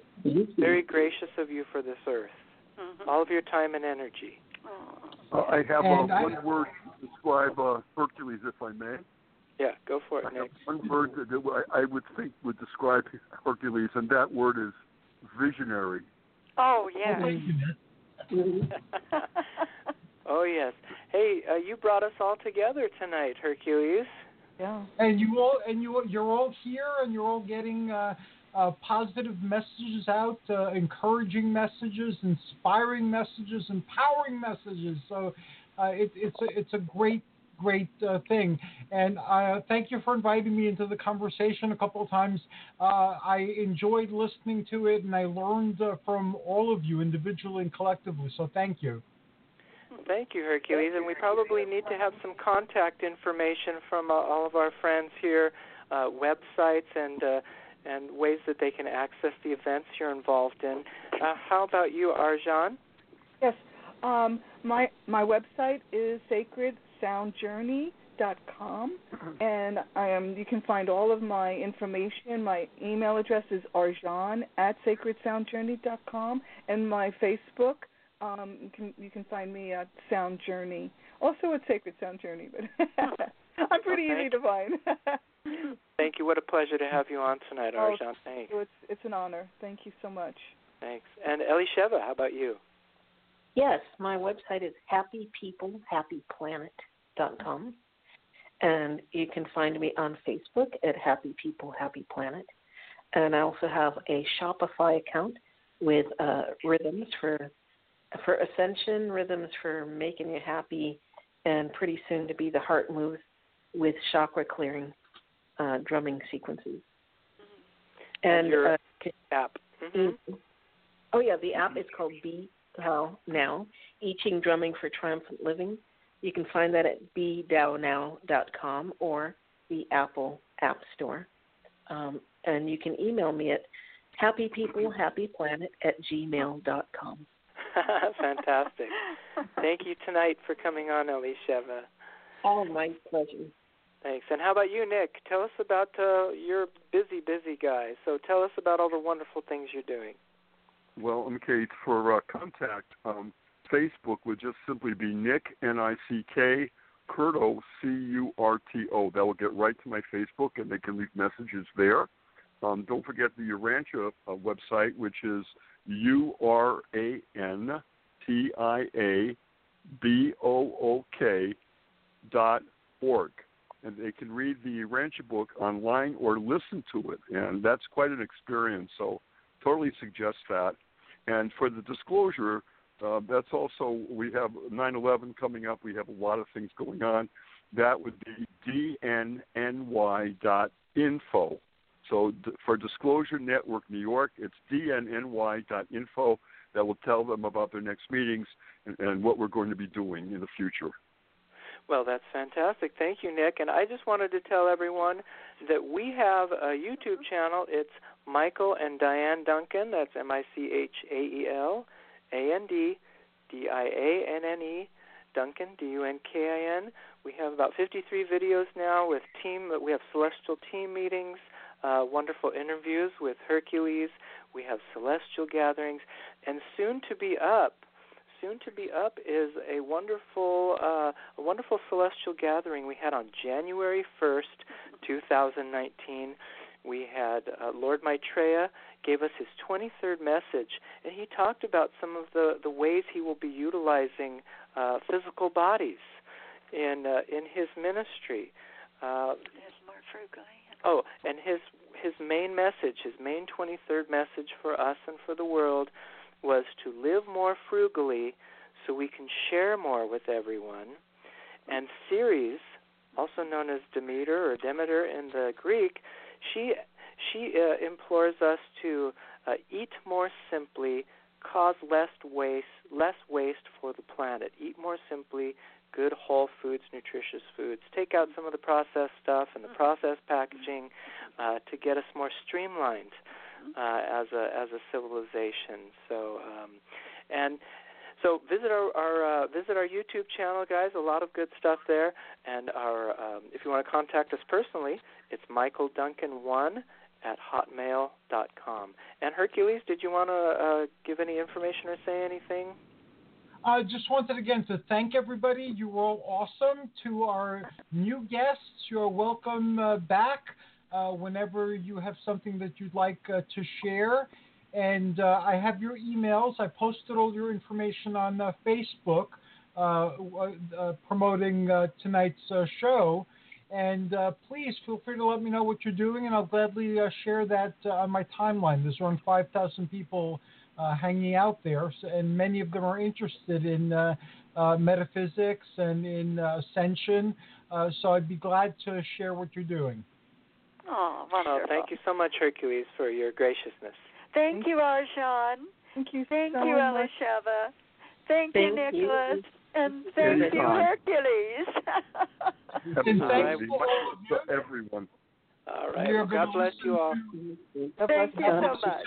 very gracious of you for this earth. Mhm. All of your time and energy. Oh. Uh, I have uh, And I- one word to describe uh, Hercules, if I may. Yeah, go for it, I have Nick. one word that I I would think would describe Hercules, and that word is visionary. Oh yes. *laughs* oh yes. Hey, uh, you brought us all together tonight, Hercules. Yeah. and you all and you you're all here and you're all getting uh, uh, positive messages out, uh, encouraging messages, inspiring messages, empowering messages. So uh, it, it's a, it's a great great uh, thing. And uh, thank you for inviting me into the conversation a couple of times. Uh, I enjoyed listening to it, and I learned uh, from all of you individually and collectively. So thank you. Thank you, Hercules. And we probably need to have some contact information from uh, all of our friends here, uh, websites and uh, and ways that they can access the events you're involved in. Uh, how about you, Arjan? Yes. Um, my my website is sacredsoundjourney.com, and I am. You can find all of my information. My email address is arjan at sacredsoundjourney.com, and my Facebook. Um, you can you can find me at Sound Journey, also at Sacred Sound Journey, but *laughs* I'm pretty Oh, easy thank to find. *laughs* Thank you. What a pleasure to have you on tonight, Oh, Arjan. Thanks. it's it's an honor. Thank you so much. Thanks. And Elisheva, how about you? Yes, my website is happypeoplehappyplanet.com. And you can find me on Facebook at Happy People Happy Planet. And I also have a Shopify account with uh, rhythms for for ascension, rhythms for making you happy, and pretty soon to be the heart moves with chakra clearing uh, drumming sequences. And And your uh, can- App. hmm Oh yeah, the app is called Be Dao Now, I Ching Drumming for Triumphant Living. You can find that at bedaonow.com or the Apple App Store. Um, and you can email me at happypeoplehappyplanet at gmail.com. *laughs* Fantastic. Thank you tonight for coming on, Elisheva. All my pleasure. Thanks. And how about you, Nick? Tell us about uh, you're busy, busy guy. So tell us about all the wonderful things you're doing. Well, okay, for uh, contact, um, Facebook would just simply be Nick N I C K Curto C U R T O. That will get right to my Facebook, and they can leave messages there. Um, don't forget the Urantia uh, website, which is U R A N T I A B O O K dot org. And they can read the Urantia book online or listen to it, and that's quite an experience. So, totally suggest that. And for the disclosure, uh, that's also we have 9/11 coming up. We have a lot of things going on. That would be dnny.info. So d- for Disclosure Network New York, it's dnny.info. That will tell them about their next meetings and, and what we're going to be doing in the future. Well, that's fantastic. Thank you, Nick. And I just wanted to tell everyone that we have a YouTube channel. It's Michael and Dianne Dunkin. That's M I C H A E L A N D D I A N N E Dunkin D U N K I N. We have about 53 videos now with team. We have celestial team meetings, uh, wonderful interviews with Hercules. We have celestial gatherings, and soon to be up soon to be up is a wonderful uh, a wonderful celestial gathering we had on January 1st, 2019. We had uh, Lord Maitreya gave us his 23rd message, and he talked about some of the the ways he will be utilizing uh, physical bodies in uh, in his ministry. Uh, oh, and his his main message, his main 23rd message for us and for the world was to live more frugally so we can share more with everyone. And Ceres, also known as Demeter or Demeter in the Greek, she she uh, implores us to uh, eat more simply, cause less waste, less waste for the planet. Eat more simply, good whole foods, nutritious foods. Take out some of the processed stuff and the processed packaging uh, to get us more streamlined uh, as a as a civilization. So, um, and so visit our, our uh, visit our YouTube channel, guys. A lot of good stuff there. And our um, if you want to contact us personally, it's Michael Dunkin one at hotmail.com. And Hercules, did you want to uh, give any information or say anything? I just wanted again to thank everybody. You were all awesome. To our new guests, you're welcome uh, back uh, whenever you have something that you'd like uh, to share. And uh, I have your emails. I posted all your information on uh, Facebook promoting tonight's show. And please feel free to let me know what you're doing, and I'll gladly share that on my timeline. There's around 5,000 people hanging out there, and many of them are interested in uh, metaphysics and in uh, ascension. Uh, so I'd be glad to share what you're doing. Oh, wonderful. Oh, thank you so much, Hercules, for your graciousness. Thank you, Arjan. Thank you. Thank so you, much. Elisheva. Thank, Thank you, Nicholas. you. And *laughs* thank Anytime. you, Hercules. And Absolutely. thanks Much for all love of you. to everyone. All right. Well, God bless you all. to- God thank you you. so much.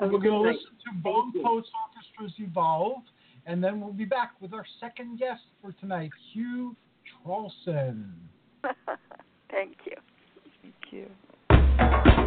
Have We're going to listen to Bone Post Orchestra's Evolve, and then we'll be back with our second guest for tonight, Hugh Trolson. *laughs* thank you. You.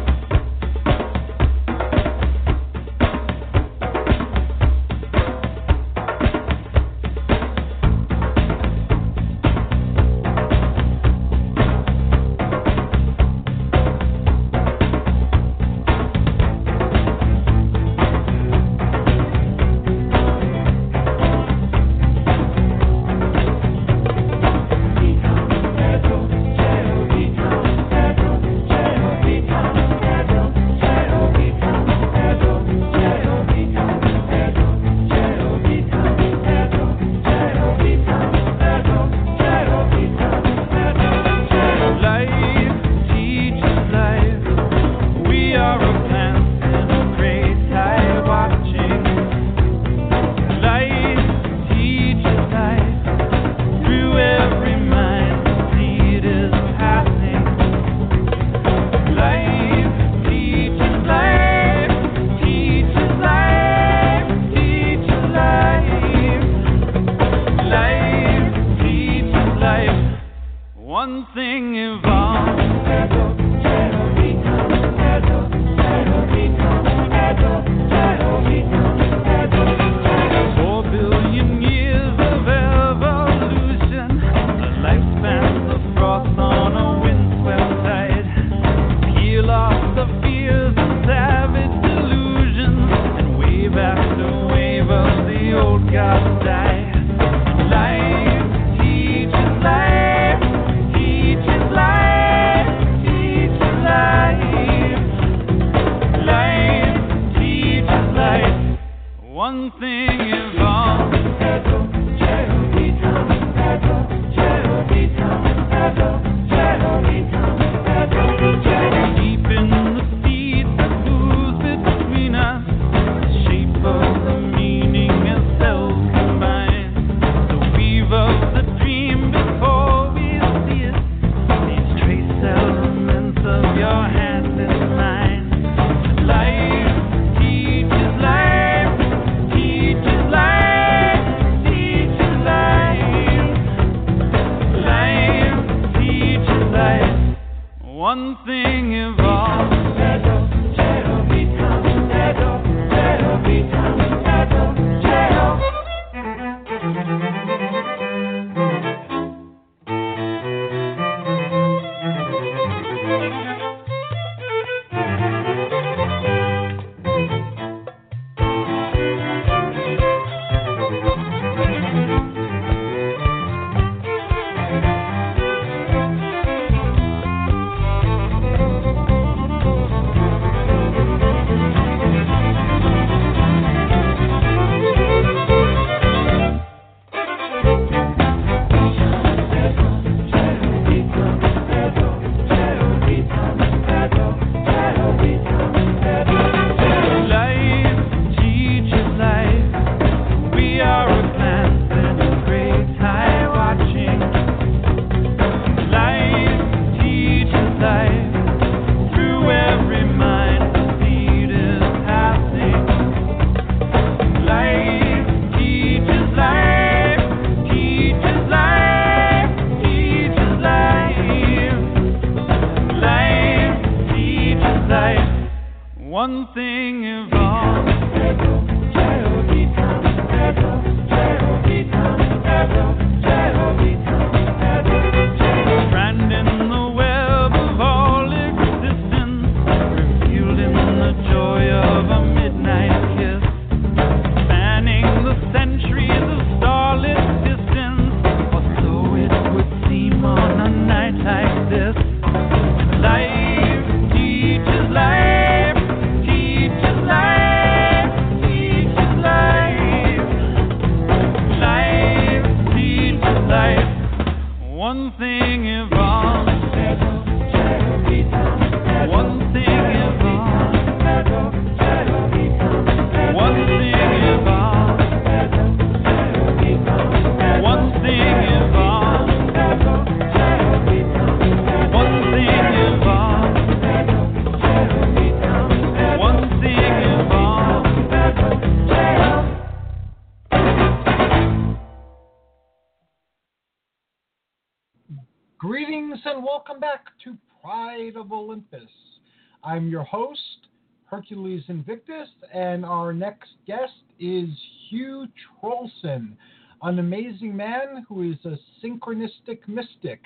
Hercules Invictus, and our next guest is Hugh Troelsen, an amazing man who is a synchronistic mystic.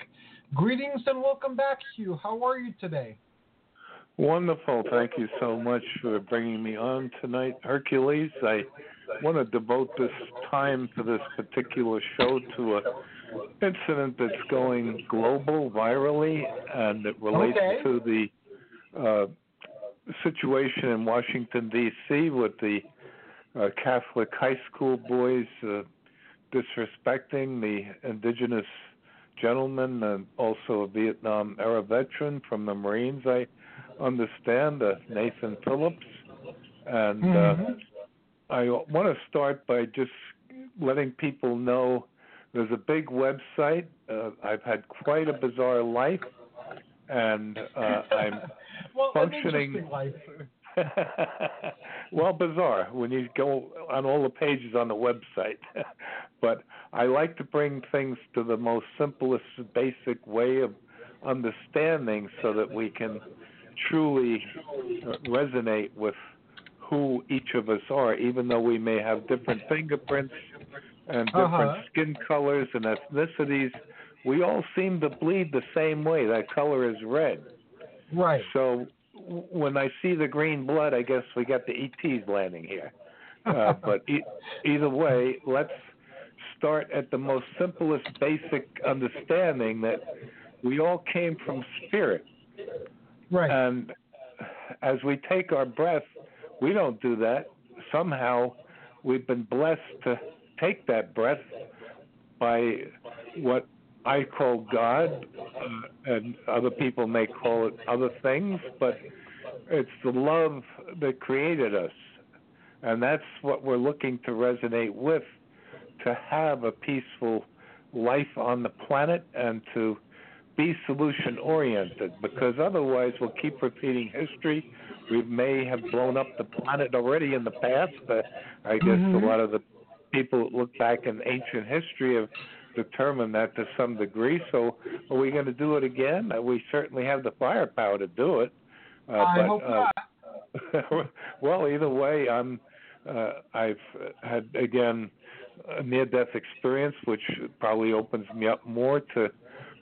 Greetings and welcome back, Hugh. How are you today? Wonderful. Thank you so much for bringing me on tonight, Hercules. I want to devote this time for this particular show to a incident that's going global virally and it relates okay. to the uh, situation in Washington D.C. with the uh, Catholic high school boys uh, disrespecting the indigenous gentleman and also a Vietnam era veteran from the Marines. I understand uh, Nathan Phillips, and uh, mm-hmm. I want to start by just letting people know there's a big website. Uh, I've had quite a bizarre life, and uh, *laughs* I'm well, functioning. *laughs* well, bizarre when you go on all the pages on the website. *laughs* but I like to bring things to the most simplest, basic way of understanding so that we can truly resonate with who each of us are, even though we may have different fingerprints and different uh-huh. skin colors and ethnicities. We all seem to bleed the same way. That color is red. Right. So when I see the green blood, I guess we got the ETs landing here. Uh, *laughs* but e- either way, let's start at the most simplest, basic understanding that we all came from spirit. Right. And as we take our breath, we don't do that. Somehow, we've been blessed to take that breath by what I call God, uh, and other people may call it other things, but it's the love that created us. And that's what we're looking to resonate with to have a peaceful life on the planet and to be solution oriented because otherwise we'll keep repeating history. We may have blown up the planet already in the past. but I guess mm-hmm. a lot of the people that look back in ancient history have determine that to some degree. So, are we going to do it again? Uh, we certainly have the firepower to do it. Uh, I but, hope uh, not. *laughs* well, either way, I'm. Uh, I've had again a near death experience, which probably opens me up more to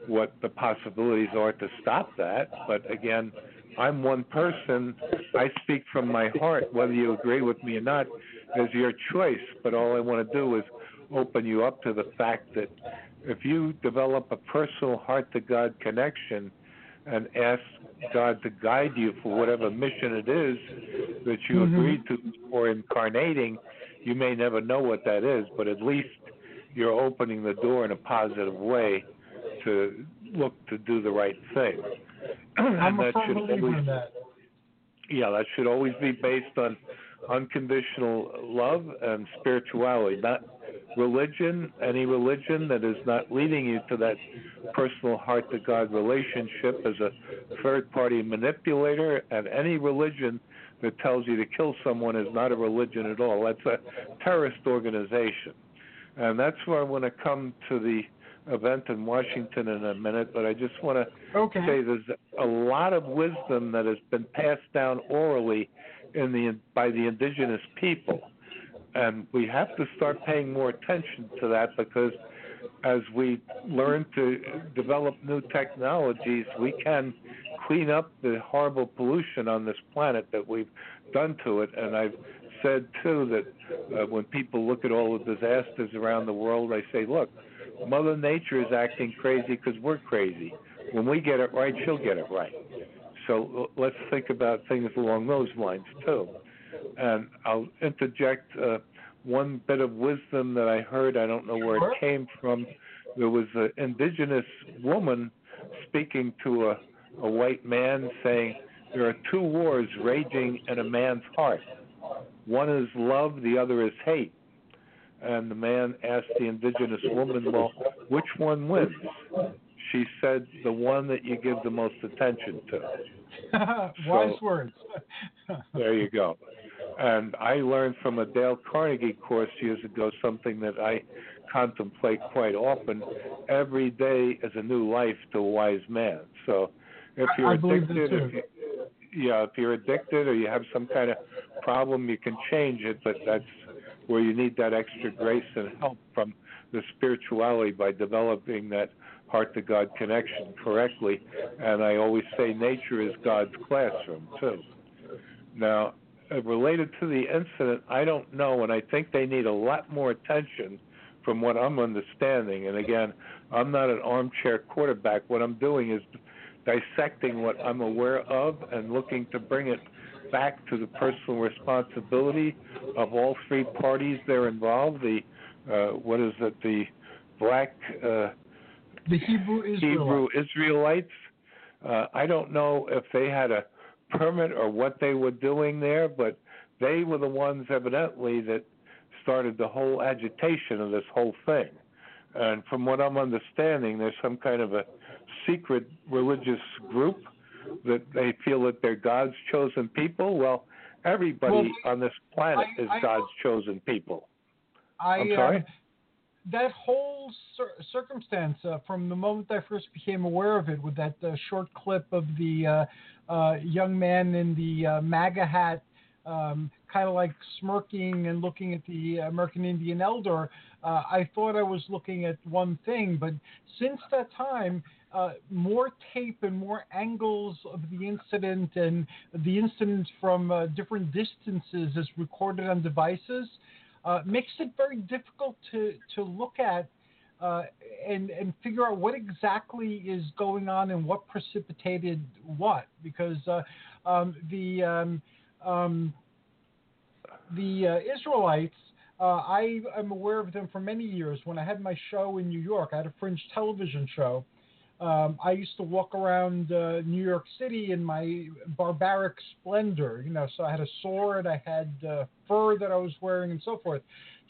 what the possibilities are to stop that. But again, I'm one person. I speak from my heart. Whether you agree with me or not is your choice. But all I want to do is open you up to the fact that if you develop a personal heart to God connection and ask God to guide you for whatever mission it is that you Mhm. agreed to or incarnating, you may never know what that is, but at least you're opening the door in a positive way to look to do the right thing. *clears throat* I'm a that should always that. yeah, that should always be based on unconditional love and spirituality, not religion. Any religion that is not leading you to that personal heart to God relationship is a third party manipulator, and any religion that tells you to kill someone is not a religion at all. That's a terrorist organization. And that's where I want to come to the event in Washington in a minute, but I just want to Okay. say there's a lot of wisdom that has been passed down orally in the by the indigenous people, and we have to start paying more attention to that because as we learn to develop new technologies, we can clean up the horrible pollution on this planet that we've done to it. And I've said too that uh, when people look at all the disasters around the world, I say, look, Mother Nature is acting crazy because we're crazy. When we get it right, she'll get it right. So uh, let's think about things along those lines too. And I'll interject uh, one bit of wisdom that I heard. I don't know where it came from. There was an indigenous woman speaking to a, a white man saying, There are two wars raging in a man's heart. One is love, the other is hate. And the man asked the indigenous woman, Well, which one wins? She said, The one that you give the most attention to. *laughs* Wise So- words. *laughs* There you go. And I learned from a Dale Carnegie course years ago something that I contemplate quite often. Every day is a new life to a wise man. So if you're addicted, if you, yeah, if you're addicted or you have some kind of problem, you can change it, but that's where you need that extra grace and help from the spirituality by developing that heart to God connection correctly. And I always say nature is God's classroom too. Now, related to the incident, I don't know, and I think they need a lot more attention from what I'm understanding. And again, I'm not an armchair quarterback. What I'm doing is dissecting what I'm aware of and looking to bring it back to the personal responsibility of all three parties that are involved. The uh, what is it? The black uh, the Hebrew Israelites. Hebrew Israelites. Uh, I don't know if they had a permit or what they were doing there, but they were the ones evidently that started the whole agitation of this whole thing. And from what I'm understanding, there's some kind of a secret religious group that they feel that they're God's chosen people. Well, everybody on this planet I- is I- God's chosen people. I, I'm sorry? um, that whole cir- circumstance, uh, from the moment I first became aware of it, with that uh, short clip of the uh, young man in the uh, MAGA hat, um, kind of like smirking and looking at the American Indian elder, uh, I thought I was looking at one thing. But since that time, uh, more tape and more angles of the incident and the incident from uh, different distances is recorded on devices uh, makes it very difficult to, to look at uh, and, and figure out what exactly is going on and what precipitated what. Because uh, um, the um, um, the uh, Israelites, uh, I am aware of them for many years. When I had my show in New York, I had a fringe television show. Um, I used to walk around uh, New York City in my barbaric splendor, you know. So I had a sword, I had fur that I was wearing, and so forth.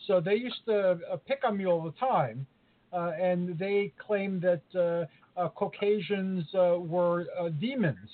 So they used to pick on me all the time, and they claimed that uh, uh, Caucasians uh, were uh, demons.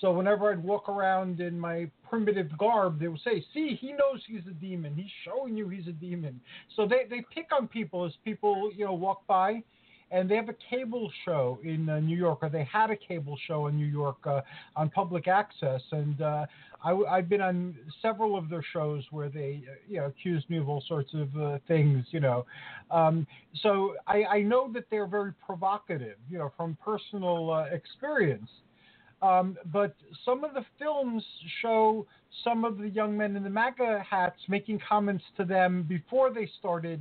So whenever I'd walk around in my primitive garb, they would say, "See, he knows he's a demon. He's showing you he's a demon." So they they pick on people as people you know walk by, and they have a cable show in uh, New York, or they had a cable show in New York uh, on public access, and uh, I, have been on several of their shows where they, uh, you know, accused me of all sorts of uh, things, you know. Um, so I, I, know that they're very provocative, you know, from personal uh, experience. Um, but some of the films show some of the young men in the MAGA hats making comments to them before they started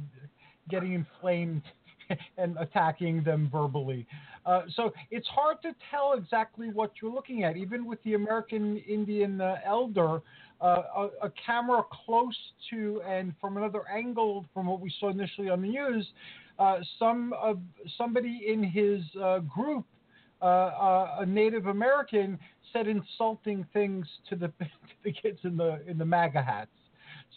getting inflamed *laughs* and attacking them verbally. Uh, so it's hard to tell exactly what you're looking at. Even with the American Indian uh, elder, uh, a, a, camera close to and from another angle from what we saw initially on the news, uh, some of somebody in his uh, group, a Native American, said insulting things to the, *laughs* to the kids in the in the MAGA hats.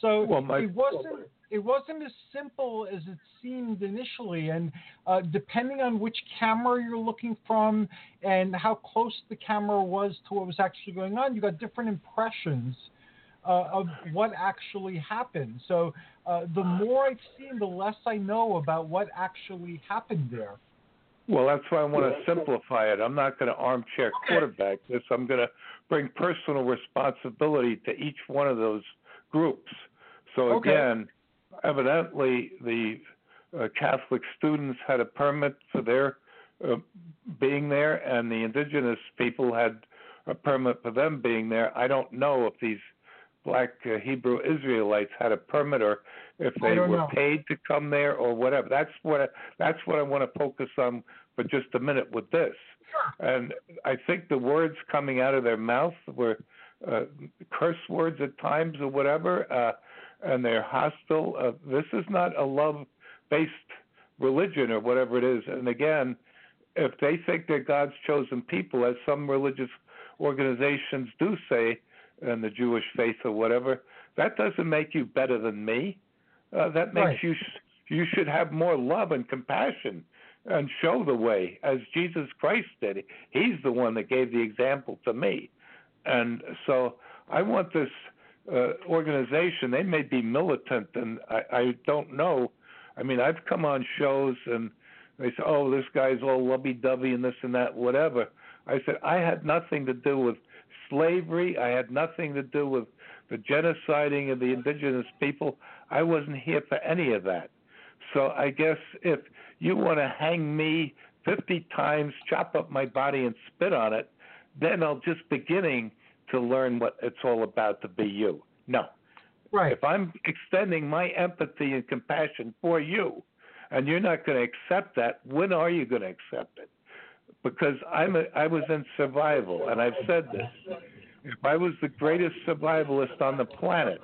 So well, my, it wasn't it wasn't as simple as it seemed initially, and uh, depending on which camera you're looking from and how close the camera was to what was actually going on, you got different impressions. Uh, of what actually happened. So uh, the more I've seen, the less I know about what actually happened there. Well, that's why I want to simplify it. I'm not going to armchair quarterback this. I'm going to bring personal responsibility to each one of those groups. So okay. again, evidently the uh, Catholic students had a permit for their uh, being there, and the indigenous people had a permit for them being there. I don't know if these black uh, Hebrew Israelites had a permit or if they were know. paid to come there or whatever. That's what I, that's what I want to focus on for just a minute with this. Sure. And I think the words coming out of their mouth were uh, curse words at times or whatever. Uh, and they're hostile. Uh, this is not a love-based religion or whatever it is. And again, if they think they're God's chosen people, as some religious organizations do say, in the Jewish faith or whatever, that doesn't make you better than me. Uh, that makes right. you you should have more love and compassion and show the way as Jesus Christ did. He's the one that gave the example to me, and so I want this uh, organization, they may be militant, and I, I don't know. I mean, I've come on shows and they say, "Oh, this guy's all lovey-dovey and this and that, whatever." I said I had nothing to do with slavery. I had nothing to do with the genociding of the indigenous people. I wasn't here for any of that. So I guess if you want to hang me 50 times, chop up my body, and spit on it, then I'll just beginning to learn what it's all about to be you. No. Right. If I'm extending my empathy and compassion for you, and you're not going to accept that, when are you going to accept it? Because I'm a, I was in survival, and I've said this. If I was the greatest survivalist on the planet,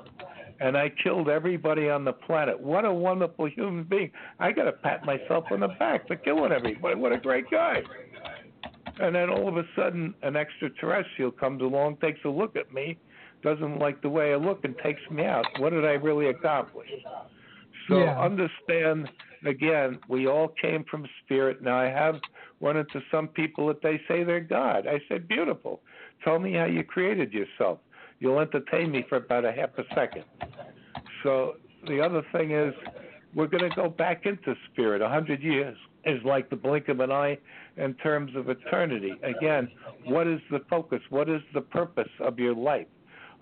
and I killed everybody on the planet, what a wonderful human being! I got to pat myself on the back for killing everybody. What a great guy! And then all of a sudden, an extraterrestrial comes along, takes a look at me, doesn't like the way I look, and takes me out. What did I really accomplish? So yeah. understand again, we all came from spirit. Now I have run into some people that they say they're God. I said, beautiful. Tell me how you created yourself. You'll entertain me for about a half a second. So the other thing is, we're going to go back into spirit. A hundred years is like the blink of an eye in terms of eternity. Again, what is the focus? What is the purpose of your life?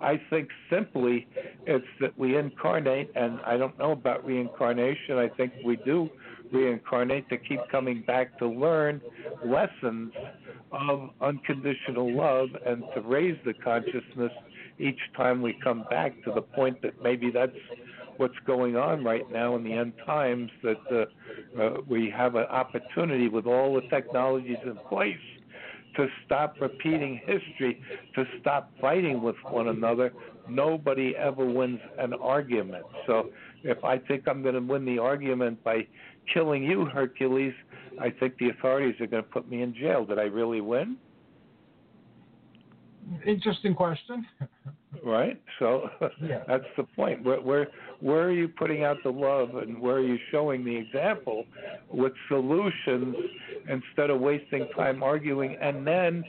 I think simply it's that we incarnate, and I don't know about reincarnation. I think we do reincarnate to keep coming back to learn lessons of unconditional love and to raise the consciousness each time we come back to the point that maybe that's what's going on right now in the end times that uh, uh, we have an opportunity with all the technologies in place to stop repeating history, to stop fighting with one another. Nobody ever wins an argument. So if I think I'm going to win the argument by killing you, Hercules, I think the authorities are going to put me in jail. Did I really win? Interesting question. *laughs* right. *laughs* So yeah. that's the point. Where, where where are you putting out the love, and where are you showing the example with solutions instead of wasting time arguing and then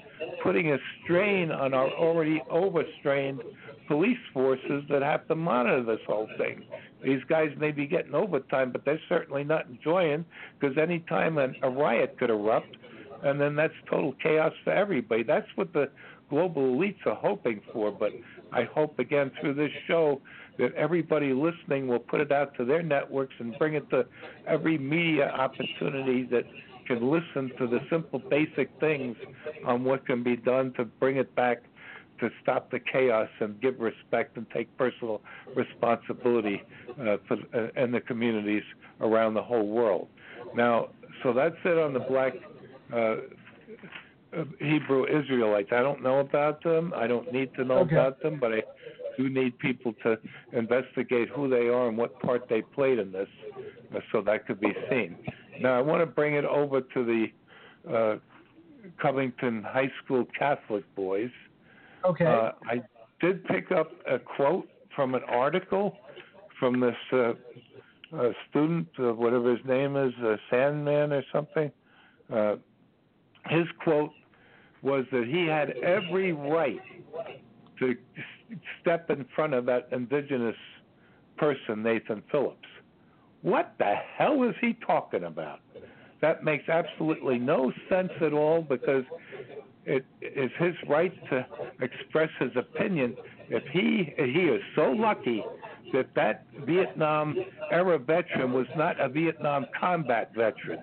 putting a strain on our already overstrained police forces that have to monitor this whole thing? These guys may be getting overtime, but they're certainly not enjoying because any time a, a riot could erupt, and then that's total chaos for everybody. That's what the global elites are hoping for. But I hope again through this show that everybody listening will put it out to their networks and bring it to every media opportunity that can listen to the simple basic things on what can be done to bring it back to stop the chaos and give respect and take personal responsibility uh, for uh, and the communities around the whole world. Now, so that's it on the black uh, Hebrew Israelites. I don't know about them. I don't need to know Okay. about them, but I do need people to investigate who they are and what part they played in this, uh, so that could be seen. Now, I want to bring it over to the uh, Covington High School Catholic boys. Okay. Uh, I did pick up a quote from an article from this uh, uh, student, uh, whatever his name is, uh, Sandmann or something. Uh, his quote was that he had every right to step in front of that indigenous person, Nathan Phillips. What the hell is he talking about? That makes absolutely no sense at all because it is his right to express his opinion. If he he is so lucky that that Vietnam era veteran was not a Vietnam combat veteran,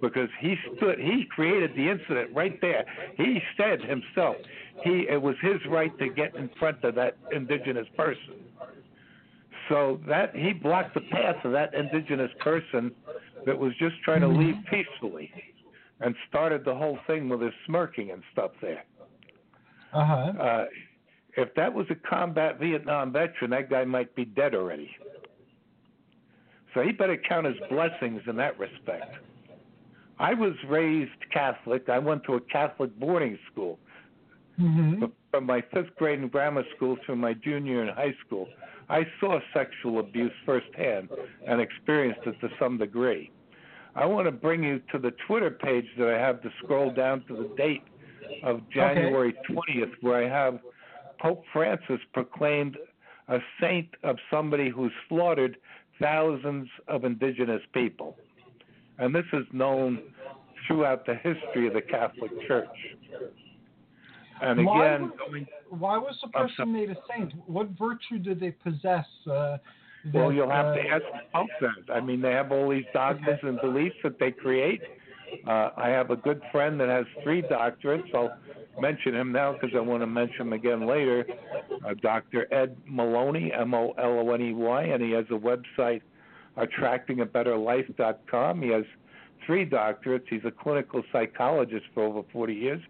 because he stood he created the incident right there. He said himself he it was his right to get in front of that indigenous person. So that he blocked the path of that indigenous person that was just trying to leave peacefully and started the whole thing with his smirking and stuff there. Uh-huh. Uh, if that was a combat Vietnam veteran, that guy might be dead already. So he better count his blessings in that respect. I was raised Catholic. I went to a Catholic boarding school hmm from my fifth grade in grammar school through my junior in high school. I saw sexual abuse firsthand and experienced it to some degree. I want to bring you to the Twitter page that I have to scroll down to the date of January 20th, where I have Pope Francis proclaimed a saint of somebody who's slaughtered thousands of indigenous people. And this is known throughout the history of the Catholic Church. And Why again, was- going Why was the person made a saint? What virtue did they possess? Uh, Well, you'll have to uh, ask the Pope that. I mean, they have all these dogmas and beliefs that they create. Uh, I have a good friend that has three doctorates. I'll mention him now because I want to mention him again later. Uh, Dr. Ed Maloney, M O L O N E Y, and he has a website, attractingabetterlife.com. He has three doctorates. He's a clinical psychologist for over 40 years.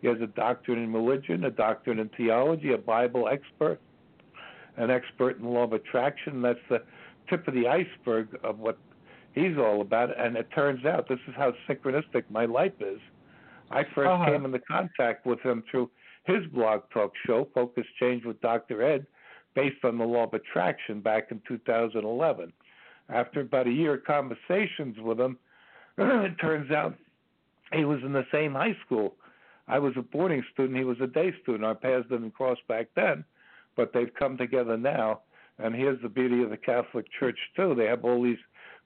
He has a doctorate in religion, a doctorate in theology, a Bible expert, an expert in law of attraction. That's the tip of the iceberg of what he's all about. And it turns out this is how synchronistic my life is. I 1st Uh-huh. came into contact with him through his blog talk show, Focus Change with Dr. Ed, based on the law of attraction back in 2011. After about a year of conversations with him, *clears throat* it turns out he was in the same high school. I was a boarding student, he was a day student. Our paths didn't cross back then, but they've come together now. And here's the beauty of the Catholic Church, too. They have all these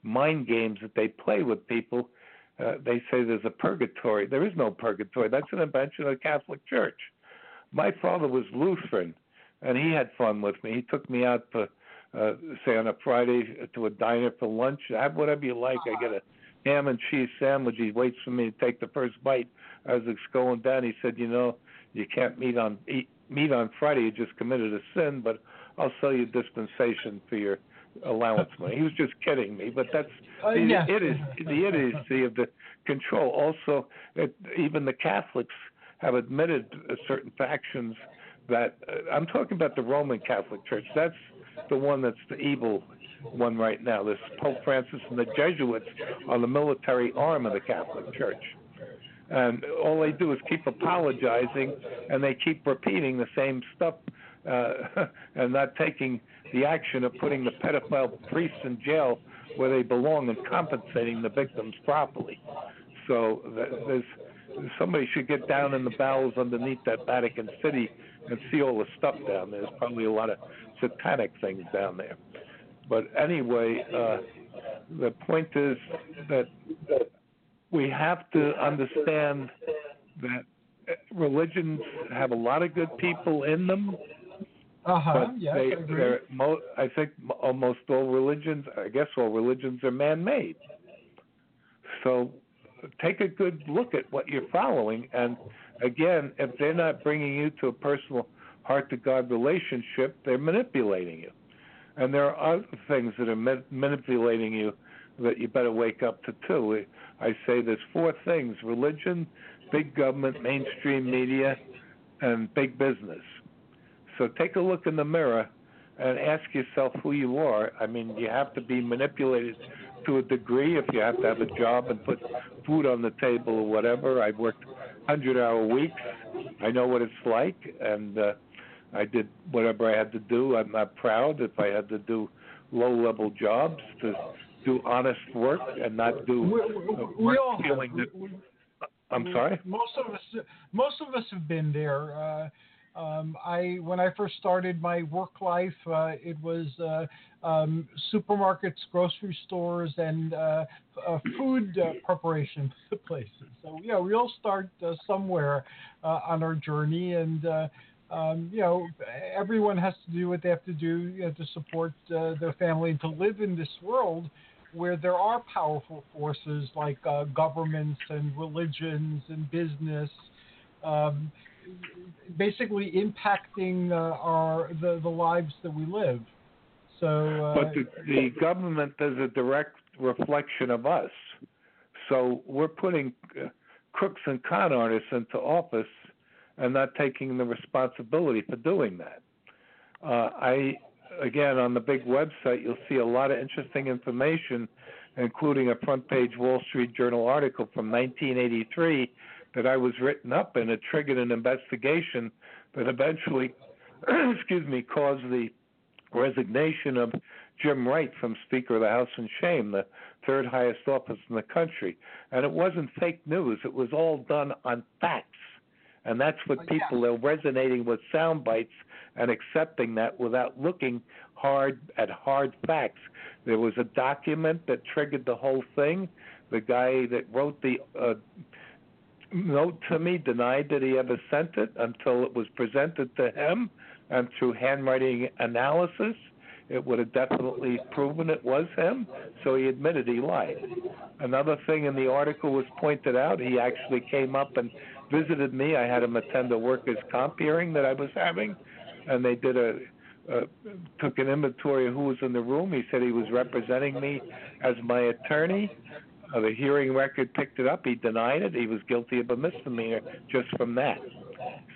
mind games that they play with people. Uh, they say there's a purgatory. There is no purgatory. That's an invention of the Catholic Church. My father was Lutheran, and he had fun with me. He took me out for, uh, say, on a Friday to a diner for lunch. Have whatever you like. I get a ham and cheese sandwich. He waits for me to take the first bite. As it's going down, he said, "You know, you can't meet on eat meat on Friday. You just committed a sin, but I'll sell you dispensation for your allowance money." He was just kidding me, but that's Uh, the, yes. it is the idiocy of the control. Also, it, even the Catholics have admitted certain factions that uh, I'm talking about the Roman Catholic Church. That's the one that's the evil one right now. This Pope Francis and the Jesuits are the military arm of the Catholic Church. And all they do is keep apologizing and they keep repeating the same stuff uh, *laughs* and not taking the action of putting the pedophile priests in jail where they belong and compensating the victims properly. So there's somebody should get down in the bowels underneath that Vatican City and see all the stuff down there. There's probably a lot of satanic things down there. But anyway, uh, the point is that we have to understand that religions have a lot of good people in them. Uh-huh. But Yes, they, I agree. they're mo- I think almost all religions, I guess all religions are man-made. So take a good look at what you're following, and again, if they're not bringing you to a personal heart-to-God relationship, they're manipulating you. And there are other things that are ma- manipulating you that you better wake up to too. I say there's four things: religion, big government, mainstream media, and big business. So take a look in the mirror and ask yourself who you are. I mean, you have to be manipulated to a degree if you have to have a job and put food on the table or whatever. I've worked 100 hour weeks. I know what it's like, and uh, I did whatever I had to do. I'm not proud if I had to do low level jobs to do honest work and not do We, we all have. feeling that. We- I'm sorry. Most of us, most of us have been there. Uh, um, I when I first started my work life, uh, it was uh, um, supermarkets, grocery stores, and uh, uh, food uh, preparation *laughs* places. So yeah, we all start uh, somewhere uh, on our journey, and uh, um, you know everyone has to do what they have to do you know, to support their family and to live in this world where there are powerful forces like governments and religions and business, um, basically impacting our the, the lives that we live. So, uh, But the, the government is a direct reflection of us. So we're putting uh, crooks and con artists into office and not taking the responsibility for doing that. Uh, I, again, on the big website, you'll see a lot of interesting information, including a front page Wall Street Journal article from 1983 that I was written up in. It triggered an investigation that eventually, *clears throat* excuse me, caused the resignation of Jim Wright from Speaker of the House in shame, the third highest office in the country. And it wasn't fake news, it was all done on facts. And that's what people are resonating with sound bites and accepting that without looking hard at hard facts. There was a document that triggered the whole thing. The guy that wrote the uh, note to me denied that he ever sent it until it was presented to him and through handwriting analysis it would have definitely proven it was him so he admitted he lied another thing in the article was pointed out he actually came up and visited me i had him attend a workers comp hearing that i was having and they did a uh, took an inventory of who was in the room he said he was representing me as my attorney uh, the hearing record picked it up. He denied it. He was guilty of a misdemeanor just from that.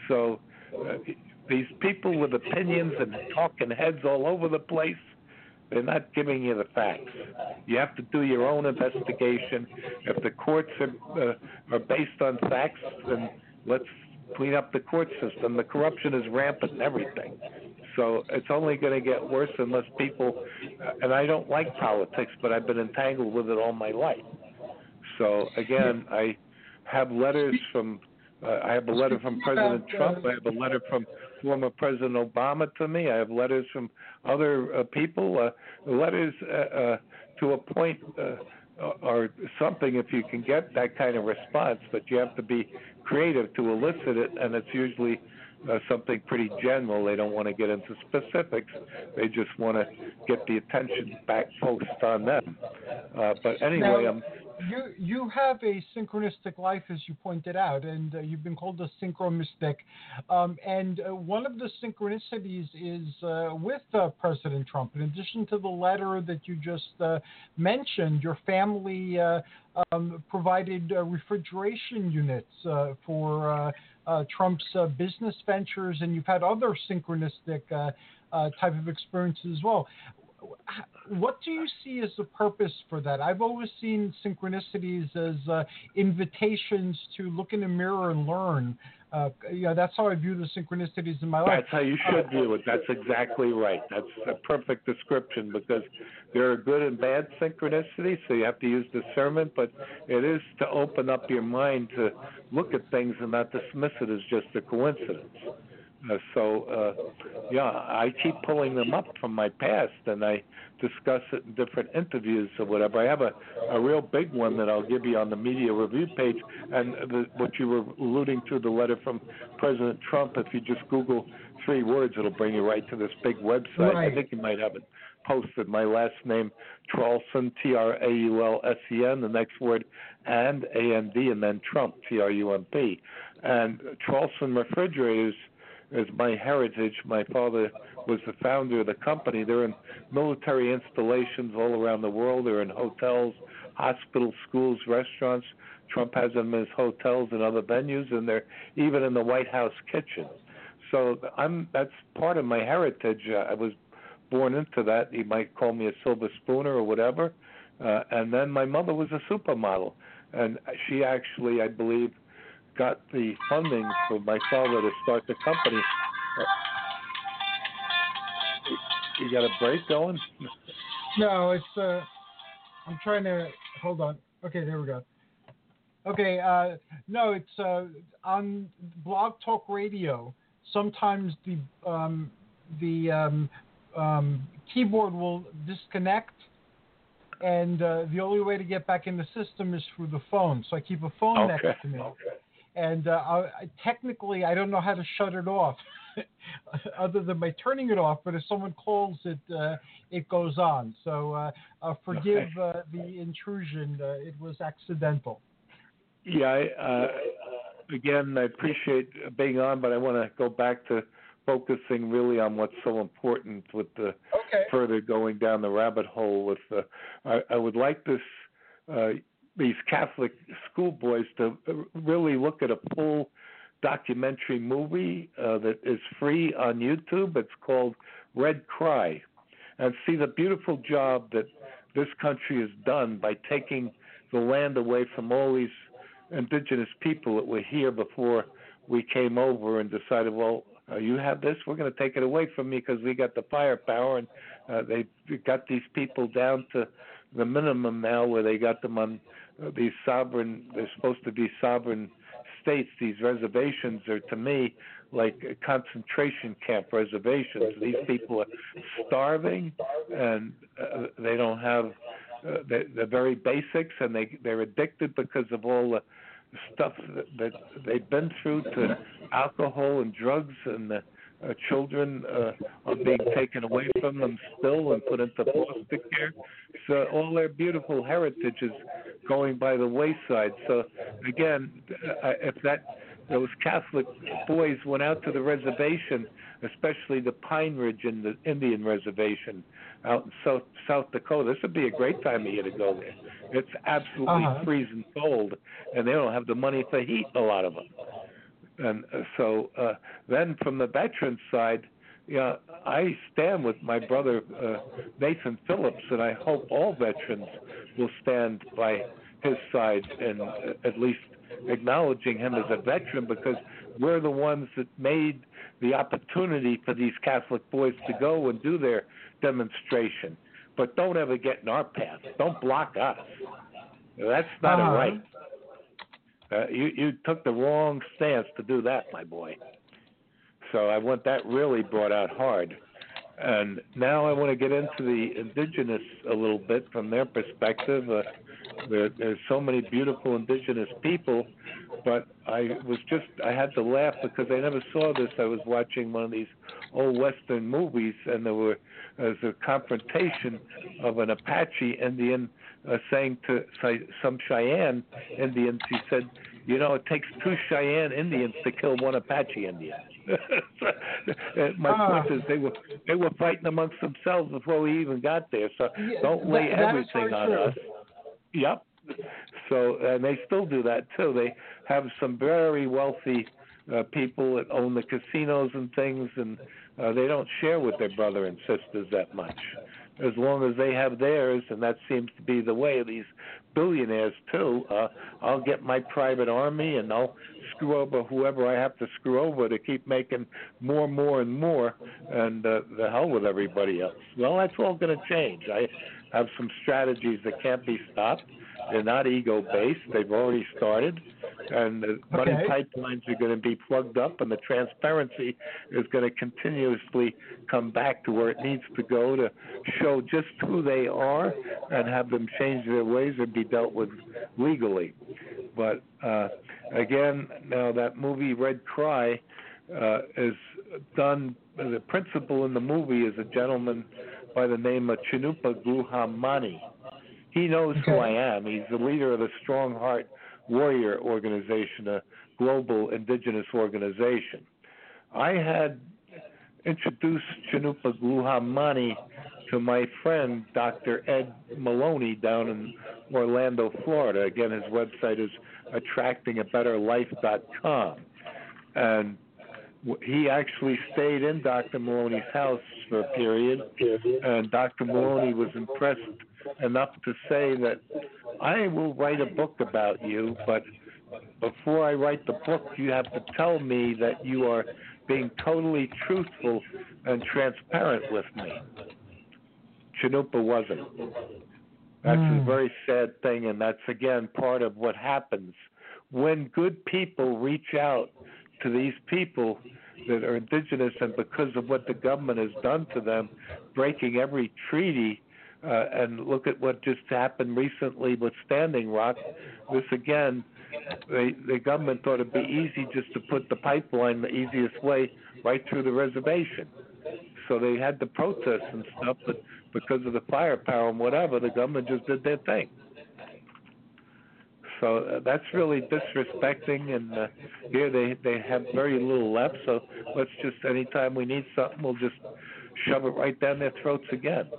So uh, these people with opinions and talking heads all over the place, they're not giving you the facts. You have to do your own investigation. If the courts are uh, are based on facts, then let's clean up the court system. The corruption is rampant and everything. So it's only going to get worse unless people. And I don't like politics, but I've been entangled with it all my life. So again, I have letters from. Uh, I have a letter from President Trump. I have a letter from former President Obama to me. I have letters from other uh, people. Uh, letters uh, uh, to a point uh, or something if you can get that kind of response, but you have to be creative to elicit it, and it's usually uh, something pretty general. They don't want to get into specifics. They just want to get the attention back focused on them. Uh, but anyway, Now, I'm you you have a synchronistic life, as you pointed out, and uh, you've been called a synchromystic. Um, and uh, one of the synchronicities is uh, with uh, President Trump. In addition to the letter that you just uh, mentioned, your family uh, um, provided uh, refrigeration units uh, for uh, Trump's uh, business ventures, and you've had other synchronistic uh, uh, type of experiences as well what do you see as the purpose for that? I've always seen synchronicities as uh, invitations to look in the mirror and learn. Uh, yeah, that's how I view the synchronicities in my life. That's how you should view it. That's exactly right. That's a perfect description because there are good and bad synchronicities, so you have to use discernment, but it is to open up your mind to look at things and not dismiss it as just a coincidence. Uh, so, uh, yeah, I keep pulling them up from my past, and I discuss it in different interviews or whatever. I have a, a real big one that I'll give you on the media review page, and the, what you were alluding to, the letter from President Trump. If you just Google three words, it'll bring you right to this big website. Right. I think you might have it posted. My last name, Traulsen, T R A U L S E N. The next word, and A N D, and then Trump, T R U M P. And Traulsen Refrigerators is my heritage. My father was the founder of the company. They're in military installations all around the world. They're in hotels, hospitals, schools, restaurants. Trump has them in his hotels and other venues, and they're even in the White House kitchen. So I'm that's part of my heritage. Uh, I was born into that. You might call me a silver spooner or whatever. Uh, and then my mother was a supermodel, and she actually, I believe, got the funding for my father to start the company. Uh, you got a break going? No, it's uh, I'm trying to hold on. Okay, there we go. Okay, uh, no, it's uh, on Blog Talk Radio. Sometimes the um, the um, um, keyboard will disconnect, and uh, the only way to get back in the system is through the phone. So I keep a phone Okay. next to me. And uh, I, technically, I don't know how to shut it off, *laughs* other than by turning it off. But if someone calls it, uh, it goes on. So uh, uh, forgive uh, the intrusion. Uh, it was accidental. Yeah, I, uh, again, I appreciate being on, but I want to go back to focusing really on what's so important with the Okay. further going down the rabbit hole. With the, I, I would like this uh, these Catholic schoolboys to really look at a full documentary movie uh, that is free on YouTube. It's called Red Cry, and see the beautiful job that this country has done by taking the land away from all these indigenous people that were here before we came over and decided, well, uh, you have this, we're going to take it away from you because we got the firepower, and uh, they got these people down to the minimum now, where they got them on these sovereign. They're supposed to be sovereign states. These reservations are, to me, like uh, concentration camp reservations. These people are starving, and uh, they don't have uh, the, the very basics, and they they're addicted because of all the stuff that, that they've been through to alcohol and drugs, and the uh, children uh, are being taken away from them still and put into foster care. So all their beautiful heritage is going by the wayside. So again, uh, if that those Catholic boys went out to the reservation, especially the Pine Ridge and the Indian Reservation out in South South Dakota. This would be a great time of year to go there. It's absolutely Uh-huh. freezing cold, and they don't have the money for heat. A lot of them, and uh, so uh, then from the veteran side. Yeah, I stand with my brother uh, Nathan Phillips, and I hope all veterans will stand by his side and uh, at least acknowledging him as a veteran because we're the ones that made the opportunity for these Catholic boys to go and do their demonstration. But don't ever get in our path. Don't block us. That's not Uh-huh. a right. Uh, you you took the wrong stance to do that, my boy. So I want that really brought out hard. And now I want to get into the indigenous a little bit from their perspective. Uh, there, there's so many beautiful indigenous people, but I was just I had to laugh because I never saw this. I was watching one of these old western movies, and there were there was a confrontation of an Apache Indian uh, saying to say, some Cheyenne Indians. He said, "You know, it takes two Cheyenne Indians to kill one Apache Indian." *laughs* So, My Ah. point is, they were they were fighting amongst themselves before we even got there. So Yeah, don't lay that- everything very on true. us. Yep. So and they still do that too. They have some very wealthy uh, people that own the casinos and things, and uh, they don't share with their brother and sisters that much. As long as they have theirs, and that seems to be the way of these billionaires too. Uh, I'll get my private army, and I'll screw over whoever I have to screw over to keep making more, more, and more, and uh, the hell with everybody else. Well, that's all going to change. I have some strategies that can't be stopped. They're not ego based. They've already started. and the money Okay. pipelines are going to be plugged up, and the transparency is going to continuously come back to where it needs to go to show just who they are and have them change their ways and be dealt with legally. But uh, again, now that movie Red Cry uh, is done. The principal in the movie is a gentleman by the name of Chinupa Guhamani. He knows who I am. He's the leader of the Strong Heart Warrior Organization, a global indigenous organization. I had introduced Chinupa Guhamani to my friend Dr. Ed Moloney down in Orlando, Florida. Again, his website is attractingabetterlife.com. And he actually stayed in Dr. Moloney's house for a period, and Dr. Moloney was impressed enough to say that I will write a book about you, but before I write the book, you have to tell me that you are being totally truthful and transparent with me. Chinupa wasn't. That's a Mm. very sad thing, and that's again part of what happens when good people reach out to these people that are indigenous, and because of what the government has done to them, breaking every treaty. Uh, and look at what just happened recently with Standing Rock. This again, they, the government thought it'd be easy just to put the pipeline the easiest way right through the reservation. So they had the protests and stuff, but because of the firepower and whatever, the government just did their thing. So uh, that's really disrespecting, and uh, here they they have very little left. So let's just anytime we need something, we'll just shove it right down their throats again.